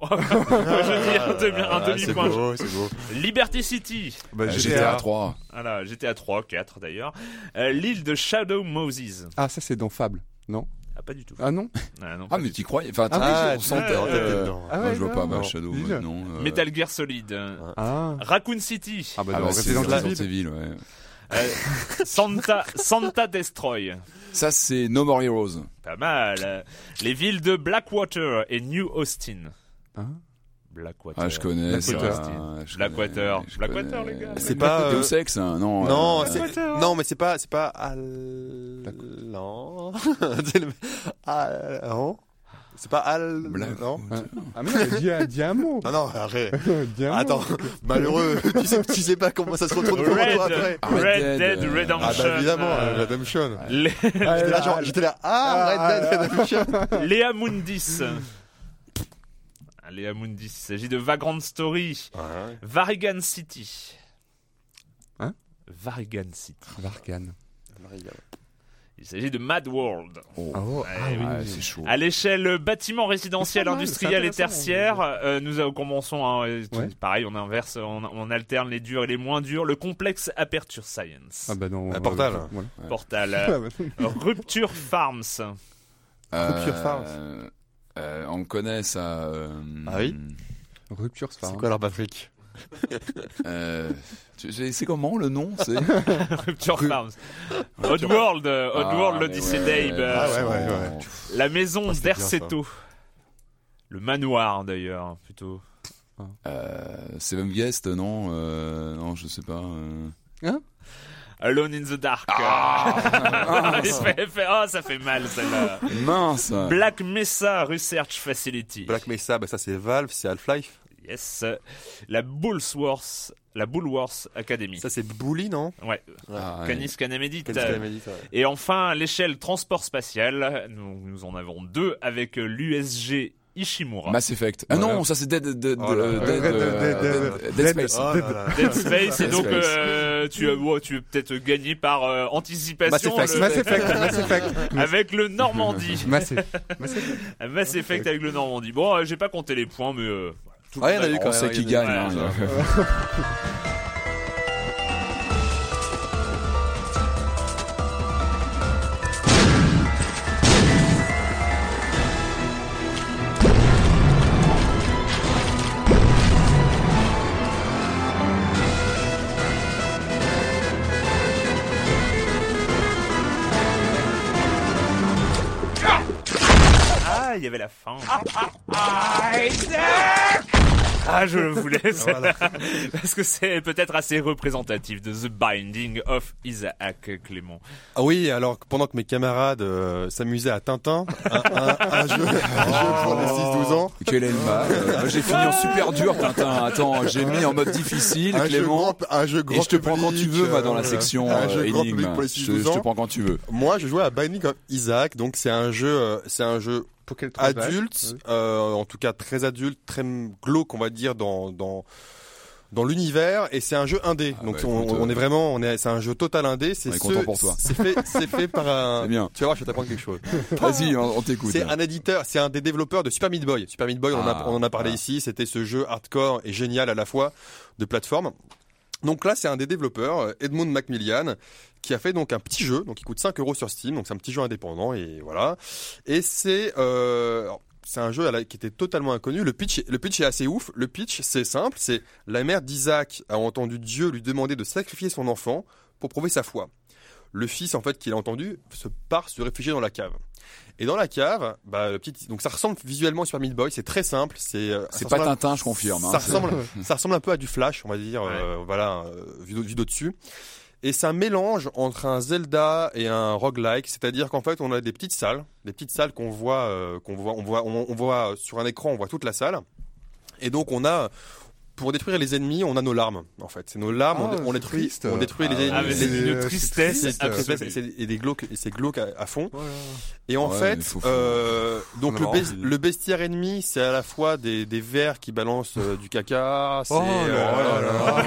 <laughs> Je dis un demi- un Ah, c'est demi-point. beau, c'est beau. Liberty City. Bah, Euh, GTA. GTA 3. Voilà, GTA 3, 4 d'ailleurs. Euh, L'île de Shadow Moses. Ah, ça, c'est dans Fable. Non? Ah, pas du tout. Ah, non Ah, non, Ah, mais t'y croyais Enfin, Ah, Ah, on tu- ah, euh. Ah moi, ouais, je vois pas, bah, non. Shadow, Dis-le. ouais, non. euh, Metal Gear Solid. Ah. Raccoon City. Ah, bah, Ah, dans bah, c'est Evil. Evil, ouais. Euh, Santa, Santa Destroy. Ça, c'est No More Heroes. Pas mal. Les villes de Blackwater et New Austin. Ah. Blackwater. Ah, je connais ça. Blackwater. je Blackwater. connais, je Blackwater, connais. les gars. C'est pas. euh, Deus Ex, hein, non. Non, euh, c'est non, mais c'est pas c'est pas Al non. <laughs> Al- non. C'est pas Al Black- non. Ah, mais dis, un- dis un mot. Non non, arrête. <laughs> Attends, malheureux, <laughs> tu sais, tu sais pas comment ça se retrouve devant toi après. Red, Red Red Dead, Dead euh, Redemption. Ah bah évidemment, Euh, euh, Redemption. Lé- J'étais là, genre, j'étais là, ah, Red Dead Redemption. Léa Mundis. Ah, Léa Mundis. Il s'agit de Vagrant Story. Varigan City. Hein Varigan City. Vargan. Il s'agit de Mad World. oh. Oh, ah oui, Ah, c'est chaud. À l'échelle bâtiment résidentiel, mal, industriel et tertiaire, euh, nous avons- commençons, hein, euh, Ouais. pareil, on inverse, on, on alterne les durs et les moins durs. Le complexe Aperture Science. Ah, bah non. <laughs> Ah, euh, Portal. Voilà. Portal. Ah, euh, bah, Rupture Farms. Rupture Farms. Euh, on connaît ça. euh, Ah oui Rupture Star. C'est quoi leur Patrick <laughs> euh, tu- C'est c'est comment le nom C'est? <laughs> Rupture Farms. Oddworld, euh, Oddworld, Ah, l'Odyssée mais ouais, d'Abe. Ah euh, ouais, ouais, ouais. La maison Ah, c'était bien, d'Erceto. Le manoir d'ailleurs, plutôt. Euh, Seven Guest, non euh, Non, je sais pas. euh. Alone in the Dark. Ah, <laughs> Il fait- fait- oh, ça fait mal celle-là. mince Black Mesa Research Facility. Black Mesa, bah ça c'est Valve, c'est Half-Life. Yes. La Bullsworth, la Bullworth Academy. Ça c'est Bully, non? Ouais. Ah, ouais. Canis Canemedit. Qu'est-ce qu'elle m'a dit ça Et enfin, l'échelle transport spatial. Nous, nous en avons deux avec l'USG Ishimura. Mass Effect. Ah non, ça c'est Dead, euh, euh. Space. Dead Space, et donc euh, tu, as, ouais, tu veux peut-être gagner par euh, anticipation Mass Effect. Mass Effect, Mass Effect. <laughs> avec le Normandie. <laughs> Mass Effect. Mass avec le Normandie. Bon, euh, j'ai pas compté les points, mais euh, tout Ah, il y en a monde quand On y qui gagne. <laughs> Ah, il y avait la fin. Ah, je le voulais, celle-là. <laughs> parce que c'est peut-être assez représentatif de The Binding of Isaac Clément. Ah oui, alors pendant que mes camarades euh, s'amusaient à Tintin, un, un- un jeu, un jeu pour les 6-12 ans, Quel est le mal Euh, Moi, J'ai fini en super dur, Tintin. Attends, j'ai mis en mode difficile, un jeu Clément. grand, un jeu grand Et je te prends quand tu veux, moi, dans la euh, section un jeu grand énigme. public pour les Je te- 6-12 je te ans. prends quand tu veux. Moi, je jouais à Binding of Isaac, donc c'est un jeu, euh, c'est un jeu Pour quelle adulte, Oui. euh, en tout cas très adulte, très glauque, on va dire dans dans dans l'univers, et c'est un jeu indé. Ah donc bah, on, écoute, on euh, est vraiment, on est, c'est un jeu total indé. C'est on est ce- content pour toi. C'est fait, c'est fait par un. <laughs> C'est bien. Tu vas voir, je vais t'apprendre quelque chose. <laughs> Vas-y, on, on t'écoute. C'est un éditeur, c'est un des développeurs de Super Meat Boy. Super Meat Boy, on, en a, Ah, on en a parlé ici. C'était ce jeu hardcore et génial à la fois de plateforme. Donc là, c'est un des développeurs, euh, Edmund Macmillan, qui a fait donc un petit jeu, donc il coûte 5 euros sur Steam, donc c'est un petit jeu indépendant et voilà. Et c'est euh, c'est un jeu à la- qui était totalement inconnu. Le pitch, le pitch est assez ouf. Le pitch, c'est simple. C'est la mère d'Isaac a entendu Dieu lui demander de sacrifier son enfant pour prouver sa foi. Le fils, en fait, qu'il a entendu, se part se réfugier dans la cave. Et dans la cave, bah, le petit, donc ça ressemble visuellement à Super Meat Boy. C'est très simple. C'est, euh, C'est pas à- Tintin, je confirme. hein. ça ressemble, <laughs> ça ressemble un peu à du Flash, on va dire, euh, voilà, euh, vu d'au-dessus. Et un mélange entre un Zelda et un roguelike, c'est-à-dire qu'en fait, on a des petites salles, des petites salles qu'on voit, euh, qu'on voit, on voit, on voit sur un écran, on voit toute la salle. Et donc on a, pour détruire les ennemis, on a nos larmes. En fait, c'est nos larmes. Ah, on, détruit, triste. on détruit les Ah, ennemis. C'est une c'est tristesse et des glauques, et c'est glauque à, à fond. Voilà. Et en Ouais, fait, euh, donc On le, bestiaire ennemi, c'est à la fois des, des vers qui balancent euh, du caca, c'est Oh là là.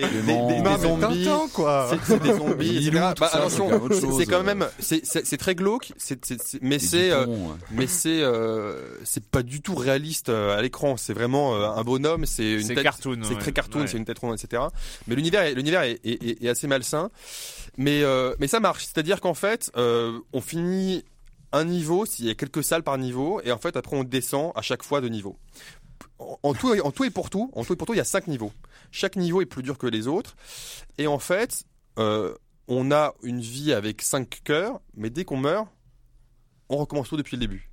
c'est des, des- zombies. C'est c'est des zombies, etc. Bah, ça, attention, c'est quand même chose. c'est quand même, c'est- c'est c'est très glauque, c'est- c'est- c'est- mais c'est, euh, mais c'est, euh, c'est pas du tout réaliste euh, à l'écran. C'est vraiment euh, un bonhomme, c'est une tête, cartoon. c'est ouais. très cartoon, Ouais. c'est une tête ronde, etc. Mais l'univers, est- l'univers est, est- est- est assez malsain. Mais, euh, mais ça marche. C'est-à-dire qu'en fait, euh, on finit un niveau, s'il y a quelques salles par niveau, et en fait après on descend à chaque fois de niveau. En, en tout, et- en tout et pour tout, en tout et pour tout, il y a cinq niveaux. Chaque niveau est plus dur que les autres, et en fait, euh, on a une vie avec cinq cœurs, mais dès qu'on meurt, on recommence tout depuis le début.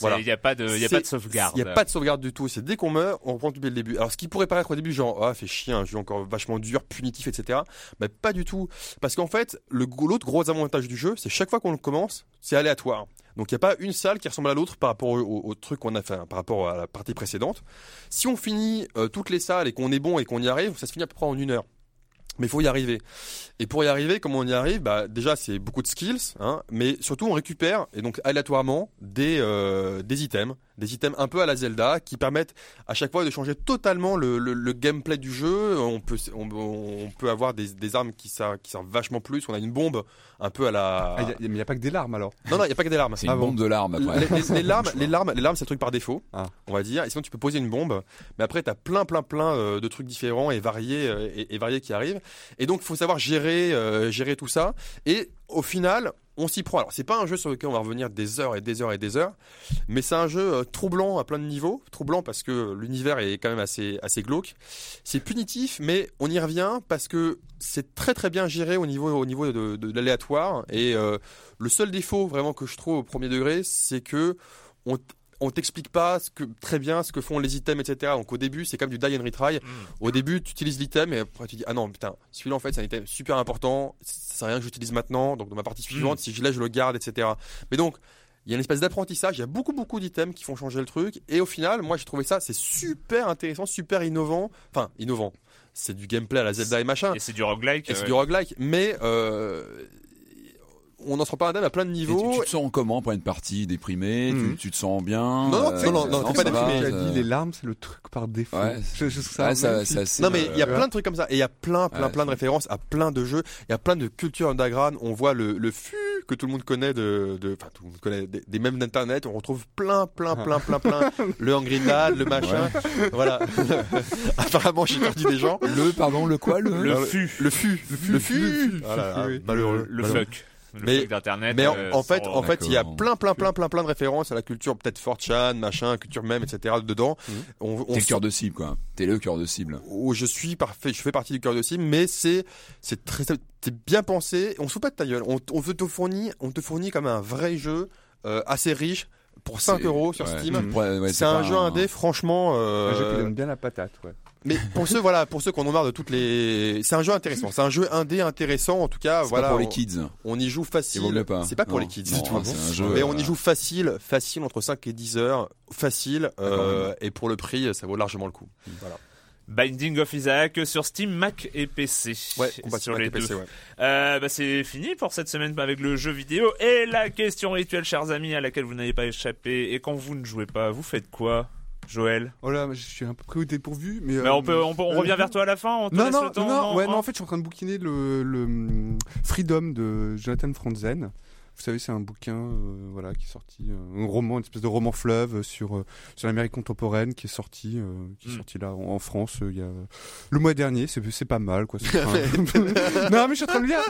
Voilà. Il n'y a pas de, il y a pas de sauvegarde. Il n'y a pas de sauvegarde du tout. C'est dès qu'on meurt, on reprend depuis le début. Alors, ce qui pourrait paraître au début, genre, ah, fait chier, un jeu encore vachement dur, punitif, etc. Mais pas du tout. Parce qu'en fait, l'autre gros avantage du jeu, c'est chaque fois qu'on le commence, c'est aléatoire. Donc, il n'y a pas une salle qui ressemble à l'autre par rapport au, au- au truc qu'on a fait, hein, par rapport à la partie précédente. Si on finit euh, toutes les salles et qu'on est bon et qu'on y arrive, ça se finit à peu près en une heure. Mais il faut y arriver. Et pour y arriver, comment on y arrive? Bah déjà c'est beaucoup de skills, hein, mais surtout on récupère et donc aléatoirement des euh, des items, des items un peu à la Zelda qui permettent à chaque fois de changer totalement le, le, le gameplay du jeu. On peut on, on peut avoir des, des armes qui servent qui servent vachement plus. On a une bombe un peu à la. Ah, y a- mais il n'y a pas que des larmes alors. Non non, il y a pas que des larmes. C'est une Ah bon. bombe de larmes après. Les, les- les larmes, <laughs> les larmes, les larmes, c'est le truc par défaut, Ah. on va dire. Et sinon, tu peux poser une bombe, mais après, t'as plein, plein, plein euh, de trucs différents et variés euh, et, et variés qui arrivent. Et donc, il faut savoir gérer, euh, gérer tout ça. Et au final, on s'y prend. Alors, c'est pas un jeu sur lequel on va revenir des heures et des heures et des heures, mais c'est un jeu euh, troublant à plein de niveaux. Troublant parce que l'univers est quand même assez, assez glauque. C'est punitif, mais on y revient parce que c'est très très bien géré au niveau, au niveau de, l'aléatoire. Et euh, le seul défaut vraiment que je trouve au premier degré, c'est que on, on t'explique pas ce que, très bien ce que font les items, etc. Donc au début, c'est comme du die and retry. Au début, tu utilises l'item et après tu dis ah non putain, celui-là en fait c'est un item super important. Ça sert à rien que j'utilise maintenant. Donc dans ma partie suivante, si je l'ai, je le garde, etc. Mais donc il y a une espèce d'apprentissage, il y a beaucoup beaucoup d'items qui font changer le truc et au final, moi j'ai trouvé ça c'est super intéressant, super innovant, enfin innovant. C'est du gameplay à la Zelda et machin. Et c'est du roguelike. Et c'est du roguelike, mais euh, on en sera pas indemne à plein de Et tu, niveaux. tu te sens comment après une partie déprimé Mhm. tu, tu te sens bien non, euh, non, non, non, pas déprimé. Tu as ça- dit les larmes, c'est le truc par défaut. Ouais. Je, ça Ouais, ça, ça, Non mais il y a euh, plein de trucs comme ça et il y a plein plein Ouais, plein de références à plein de jeux, il y a plein de cultures underground, on voit le le fût que tout le monde connaît de de enfin tout le monde connaît des, des mèmes d'internet, on retrouve plein plein plein plein plein <laughs> le Angry le machin. Voilà. <laughs> Apparemment, j'ai perdu des gens. le pardon le quoi le, Le fût. Le fût, le fût, malheureux. Le fuck. Le Mais- fuck d'internet. Mais en, euh, en fait, en fait, il y a plein, plein, plein, plein, plein de références à la culture, peut-être 4chan, machin, culture même, etc. dedans. On, on t'es le cœur de cible quoi t'es le cœur de cible où je suis parfait, je fais partie du cœur de cible, mais c'est, c'est très, c'est bien pensé. On se fout pas de ta gueule. On, on te fournit, on te fournit comme un vrai jeu, euh, assez riche pour 5 C'est- euros sur ouais. Steam. Ouais, ouais, c'est un jeu indé, franchement. euh, Un jeu qui donne bien la patate, ouais. Mais pour ceux, voilà, pour ceux qui en ont marre de toutes les, c'est un jeu intéressant. C'est un jeu indé intéressant, en tout cas. c'est voilà, pas pour les on- kids On y joue facile. C'est pas pour Non, les kids non, du tout. c'est un jeu Mais on y euh, joue facile, facile entre 5 et 10 heures, facile, euh, et pour le prix, ça vaut largement le coup. Voilà. Binding of Isaac sur Steam, Mac et PC. Ouais, sur compatible les. PC, ouais. Euh, bah, c'est fini pour cette semaine avec le jeu vidéo et la question rituelle, chers amis, à laquelle vous n'avez pas échappé. Et quand vous ne jouez pas, vous faites quoi, Joël Oh là, je suis un peu pris au dépourvu, mais. Mais euh, on peut, on, peut- on euh, revient vers toi à la fin. On te Non, non, le temps. non, ouais, non, hein en fait, je suis en train de bouquiner le, le hum, Freedom de Jonathan Franzen. Vous savez, c'est un bouquin, euh, voilà, qui est sorti, euh, un roman, une espèce de roman fleuve sur euh, sur l'Amérique contemporaine, qui est sorti, euh, qui est Mm. sorti là en, en France euh, il y a le mois dernier. C'est c'est pas mal, quoi. c'est <laughs> pas- <laughs> non, mais je suis en train de le lire.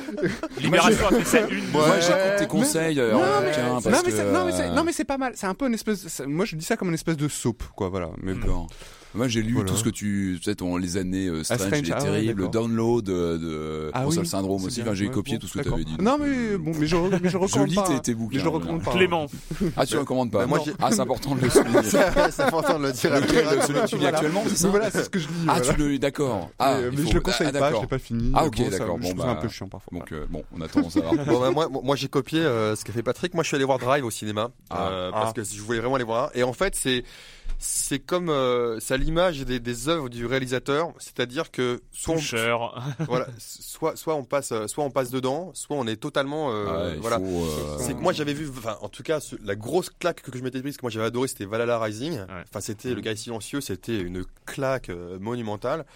Libération a fait une. moi Ouais, j'écoute tes conseils Non, en mais- bouquin, non, parce mais que, c'est- non, mais pas mal. C'est un peu une espèce. Moi, je dis ça comme une espèce de soap, quoi. Voilà. Mais bon. D'accord. Moi j'ai lu Voilà. tout ce que tu, tu sais, ton, les années euh, Strange, Strange, et ah ouais, download euh, de Ah oui, Syndrome aussi. Enfin, j'ai Ouais, copié bon, tout ce que tu avais dit. Non, mais euh, bon, mais je, mais je <laughs> Je recommande lis pas. tes, hein. tes bouquins. Mais je le recommande pas. Clément. <laughs> Ah, tu recommandes pas Bah, moi, j'ai- Ah, c'est important de le <laughs> souligner. c'est important de le dire. Lequel, celui que tu lis Voilà. actuellement, c'est ça voilà, c'est ce que je lis. Ah, voilà. tu le lis, d'accord. Ah, mais, il mais je le conseille ah, pas, je d'accord. l'ai pas fini. Ah, ok, d'accord, Je bon, ça bah, un peu chiant parfois. Donc, euh, bon, on attend de savoir. Bon, bah, moi, moi j'ai copié euh, ce qu'a fait Patrick. Moi, je suis allé voir Drive au cinéma Ah. euh, parce que je voulais vraiment aller voir. Et en fait, c'est c'est comme euh, c'est à l'image des, des œuvres du réalisateur, c'est-à-dire que soit on, <laughs> voilà, soit soit on passe euh, soit on passe dedans, soit on est totalement euh, Ouais, il voilà. faut, euh, C'est que moi j'avais vu, enfin en tout cas ce- la grosse claque que, que je m'étais prise, que moi j'avais adoré, c'était Valhalla Rising. Enfin c'était le gars silencieux, c'était une claque euh, monumentale.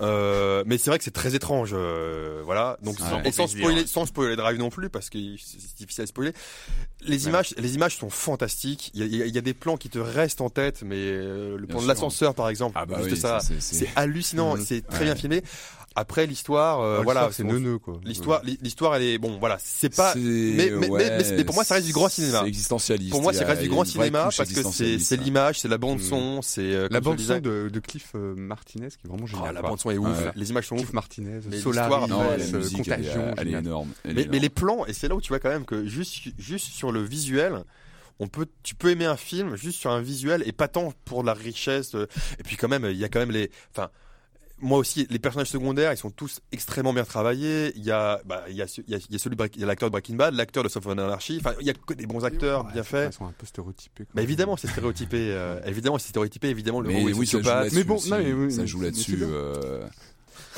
Euh, mais c'est vrai que c'est très étrange, euh, voilà. Donc Ouais. sans, et sans spoiler, sans spoiler Drive non plus parce que c'est difficile à spoiler. Les images, les images sont fantastiques. Il y a, il y a- il y a des plans qui te restent en tête, mais euh, le plan de l'ascenseur par exemple, Ah bah juste oui, ça, c'est- hallucinant, Mhm. c'est très Ouais. bien filmé. Après l'histoire, euh, Ah, voilà, c'est neuneux quoi. L'histoire, l'histoire, elle est bon, voilà, c'est pas. mais- mais- ouais, mais- mais pour moi, ça reste du grand cinéma. Existentialiste. Pour moi, Il y c'est a- reste du grand cinéma parce que c'est l'image, c'est la bande Mhm. son, c'est euh, La bande son de, de Cliff euh, Martinez qui est vraiment Ah, géniale. la quoi. bande son est ouf, les images sont ouf. Cliff Martinez, Solaris, la c'est musique, elle est, Contagion, elle est génial. énorme. Mais, les plans, et c'est là où tu vois quand même que juste, juste sur le visuel, on peut, tu peux aimer un film juste sur un visuel et pas tant pour la richesse. euh, Et puis quand même, il y a quand même les, enfin, moi aussi, les personnages secondaires, ils sont tous extrêmement bien travaillés. Il y a, bah, il y a, il y a, il y a celui, de Break- il y a l'acteur de Breaking Bad, l'acteur de Soft Anarchy. Enfin, il y a que des bons acteurs Ouais, bien c'est- faits. Ils sont un peu stéréotypés. quoi. Bah évidemment, c'est stéréotypé. euh, évidemment, c'est stéréotypé. Évidemment, le Mais oui, ça joue là-dessus. Mais bon, non, mais oui, ça joue là-dessus. euh,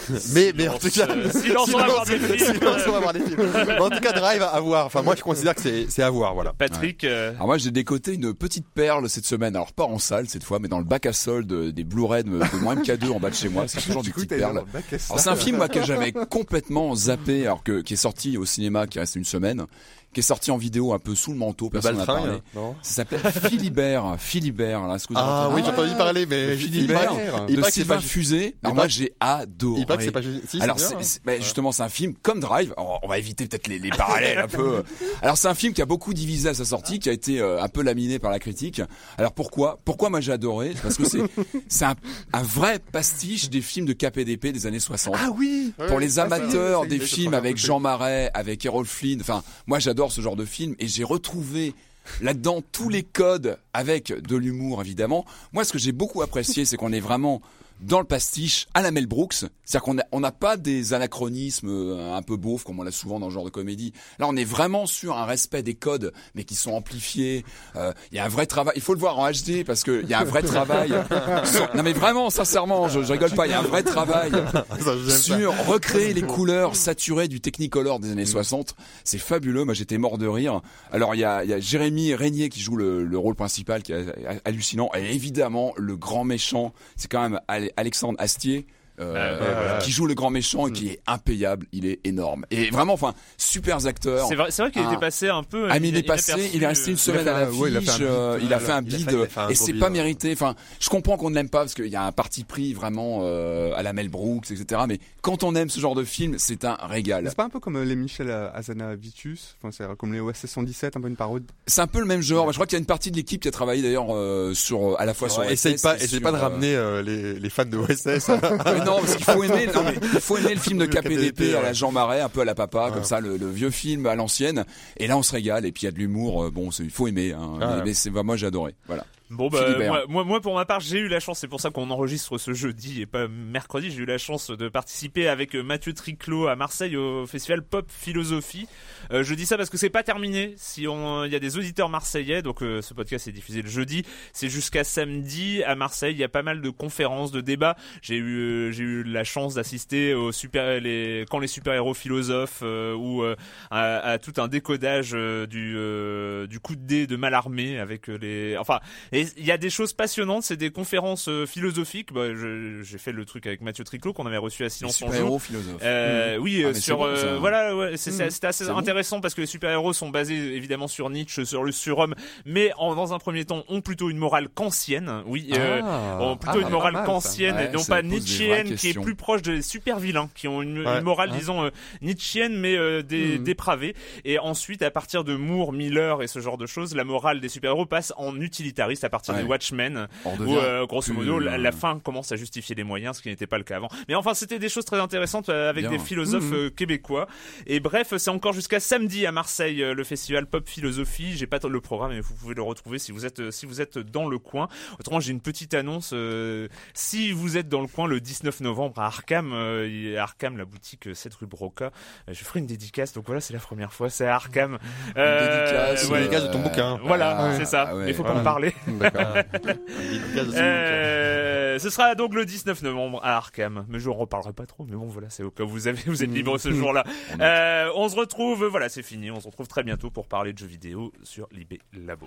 <laughs> Mais, mais en tout cas, Euh, silence, on va voir des films. silence, on va voir des films. <laughs> Mais en tout cas, Drive à voir. Enfin, moi, je considère que c'est, c'est à voir, voilà. Patrick, euh, Alors moi j'ai décoté une petite perle cette semaine, alors pas en salle cette fois, mais dans le bac à solde des Blu-ray de, de moins MK2 en bas de chez moi. C'est toujours des Du coup, petites t'as perles. dans le bac à ça. Alors c'est un film moi que <laughs> j'avais complètement zappé, alors que qui est sorti au cinéma, qui reste une semaine, qui est sorti en vidéo un peu sous le manteau, personne n'en a Baltringue, parlé. non Ça s'appelle <laughs> Philibert, Philibert. Là, est-ce que vous Ah oui, j'ai entendu parler, mais Philibert, il c'est pas- Fusé. Alors moi j'ai adoré. Il paraît que c'est pas Alors c'est- bah, justement c'est un film comme Drive. On va éviter peut-être les, les parallèles un peu. <laughs> Alors c'est un film qui a beaucoup divisé à sa sortie, qui a été euh, un peu laminé par la critique. Alors pourquoi Pourquoi moi j'ai adoré? Parce que c'est <laughs> c'est un, un vrai pastiche des films de KPDP des années 60. Ah oui Pour les amateurs des films avec Jean Marais, avec Errol Flynn, enfin moi j'adore ce genre de film et j'ai retrouvé là-dedans tous les codes avec de l'humour évidemment. Moi ce que j'ai beaucoup apprécié c'est qu'on est vraiment dans le pastiche à la Mel Brooks, c'est-à-dire qu'on n'a on n'a pas des anachronismes euh, un peu beaufs comme on l'a souvent dans ce genre de comédie. Là, on est vraiment sur un respect des codes, mais qui sont amplifiés. Euh, Il y a un vrai travail. Il faut le voir en HD parce qu'il y a un vrai travail. <laughs> sur- Non mais vraiment, sincèrement, je, je rigole pas. Il y a un vrai travail <laughs> Ça, j'aime ça. sur recréer les couleurs saturées du Technicolor des années 60. C'est fabuleux. Moi, j'étais mort de rire. Alors, il y a, y a Jérémy Régnier qui joue le, le rôle principal, qui est hallucinant. Et évidemment, le grand méchant, c'est quand même Alexandre Astier. Euh, voilà. qui joue le grand méchant et qui est impayable, il est énorme. Et vraiment, enfin, super acteurs. c'est vrai, qu'il Ah. était passé un peu. Ah mais il est passé, il est resté une euh, semaine à un- la ouais, il a fait un euh, il a fait un il a fait- bide fait un et c'est pas ouais. mérité. Enfin, je comprends qu'on ne l'aime pas parce qu'il y a un parti pris vraiment euh, à la Mel Brooks, etc. Mais quand on aime ce genre de film, c'est un régal. C'est pas un peu comme les Michel Azanavicius, enfin c'est comme les OSS 117, un peu une parodie. C'est un peu le même genre. Je crois qu'il y a une partie de l'équipe qui a travaillé d'ailleurs euh, sur à la fois sur Essaye OSS pas, essaye pas de ramener euh, les, les fans de OSS. <laughs> non, parce qu'il faut aimer, non, mais il faut aimer le film de KPDP à la. Jean Marais, un peu à la papa, Ouais. comme ça, le, le vieux film à l'ancienne. Et là, on se régale. Et puis il y a de l'humour. euh, Bon, il faut aimer. Hein, Ah mais, ouais. mais c'est moi, j'ai adoré. Voilà. Bon bah moi, moi, moi, pour ma part j'ai eu la chance, c'est pour ça qu'on enregistre ce jeudi et pas mercredi, j'ai eu la chance de participer avec euh, Mathieu Triclot à Marseille au festival Pop Philosophie. Euh, je dis ça parce que c'est pas terminé. Si on, il y a des auditeurs marseillais, donc euh, ce podcast est diffusé le jeudi, c'est jusqu'à samedi à Marseille. Il y a pas mal de conférences, de débats. J'ai eu, euh, j'ai eu la chance d'assister aux super, les quand les super héros philosophes euh, ou euh, à, à tout un décodage du euh, du coup de dé de Malarmé avec les, enfin et il y a des choses passionnantes, c'est des conférences euh, philosophiques. Bah, j'ai fait le truc avec Mathieu Triclot qu'on avait reçu à Silence on joue. Super-héros philosophe. Euh, Oui, Ah, euh, sur bon, euh, voilà, ouais, c'était assez C'est bon. intéressant parce que les super-héros sont basés évidemment sur Nietzsche, sur le surhomme, mais en, dans un premier temps ont plutôt une morale kantienne. Oui, euh, ont plutôt Ah, une pas morale mal, kantienne Ouais, et non pas nietzschéenne qui est plus proche des super vilains qui ont une, morale Ouais. disons euh, nietzschéenne mais euh, des, Mhm. dépravée et ensuite à partir de Moore, Miller et ce genre de choses la morale des super-héros passe en utilitariste partir Ouais. des Watchmen où euh, grosso plus, modo la, la euh, fin commence à justifier les moyens ce qui n'était pas le cas avant. Mais enfin c'était des choses très intéressantes euh, avec Bien. des philosophes Mhm. euh, québécois. Et bref c'est encore jusqu'à samedi à Marseille euh, le festival Pop Philosophie. J'ai pas le programme mais vous pouvez le retrouver si vous êtes euh, si vous êtes dans le coin. Autrement j'ai une petite annonce euh, si vous êtes dans le coin le 19 novembre à Arkham euh, il Arkham la boutique euh, 7 rue Broca. Euh, je ferai une dédicace. Donc voilà c'est la première fois c'est à Arkham. Euh, dédicace, ouais. dédicace de ton bouquin. voilà Ah, c'est ça. ah ouais, mais faut pas en parler D'accord. <laughs> Euh, ce sera donc le 19 novembre à Arkham. Mais je en reparlerai pas trop. Mais bon, voilà, c'est au cas où vous avez, vous êtes libre ce <laughs> jour-là. <laughs> Euh, on se retrouve, voilà, c'est fini. On se retrouve très bientôt pour parler de jeux vidéo sur l'IB Labo.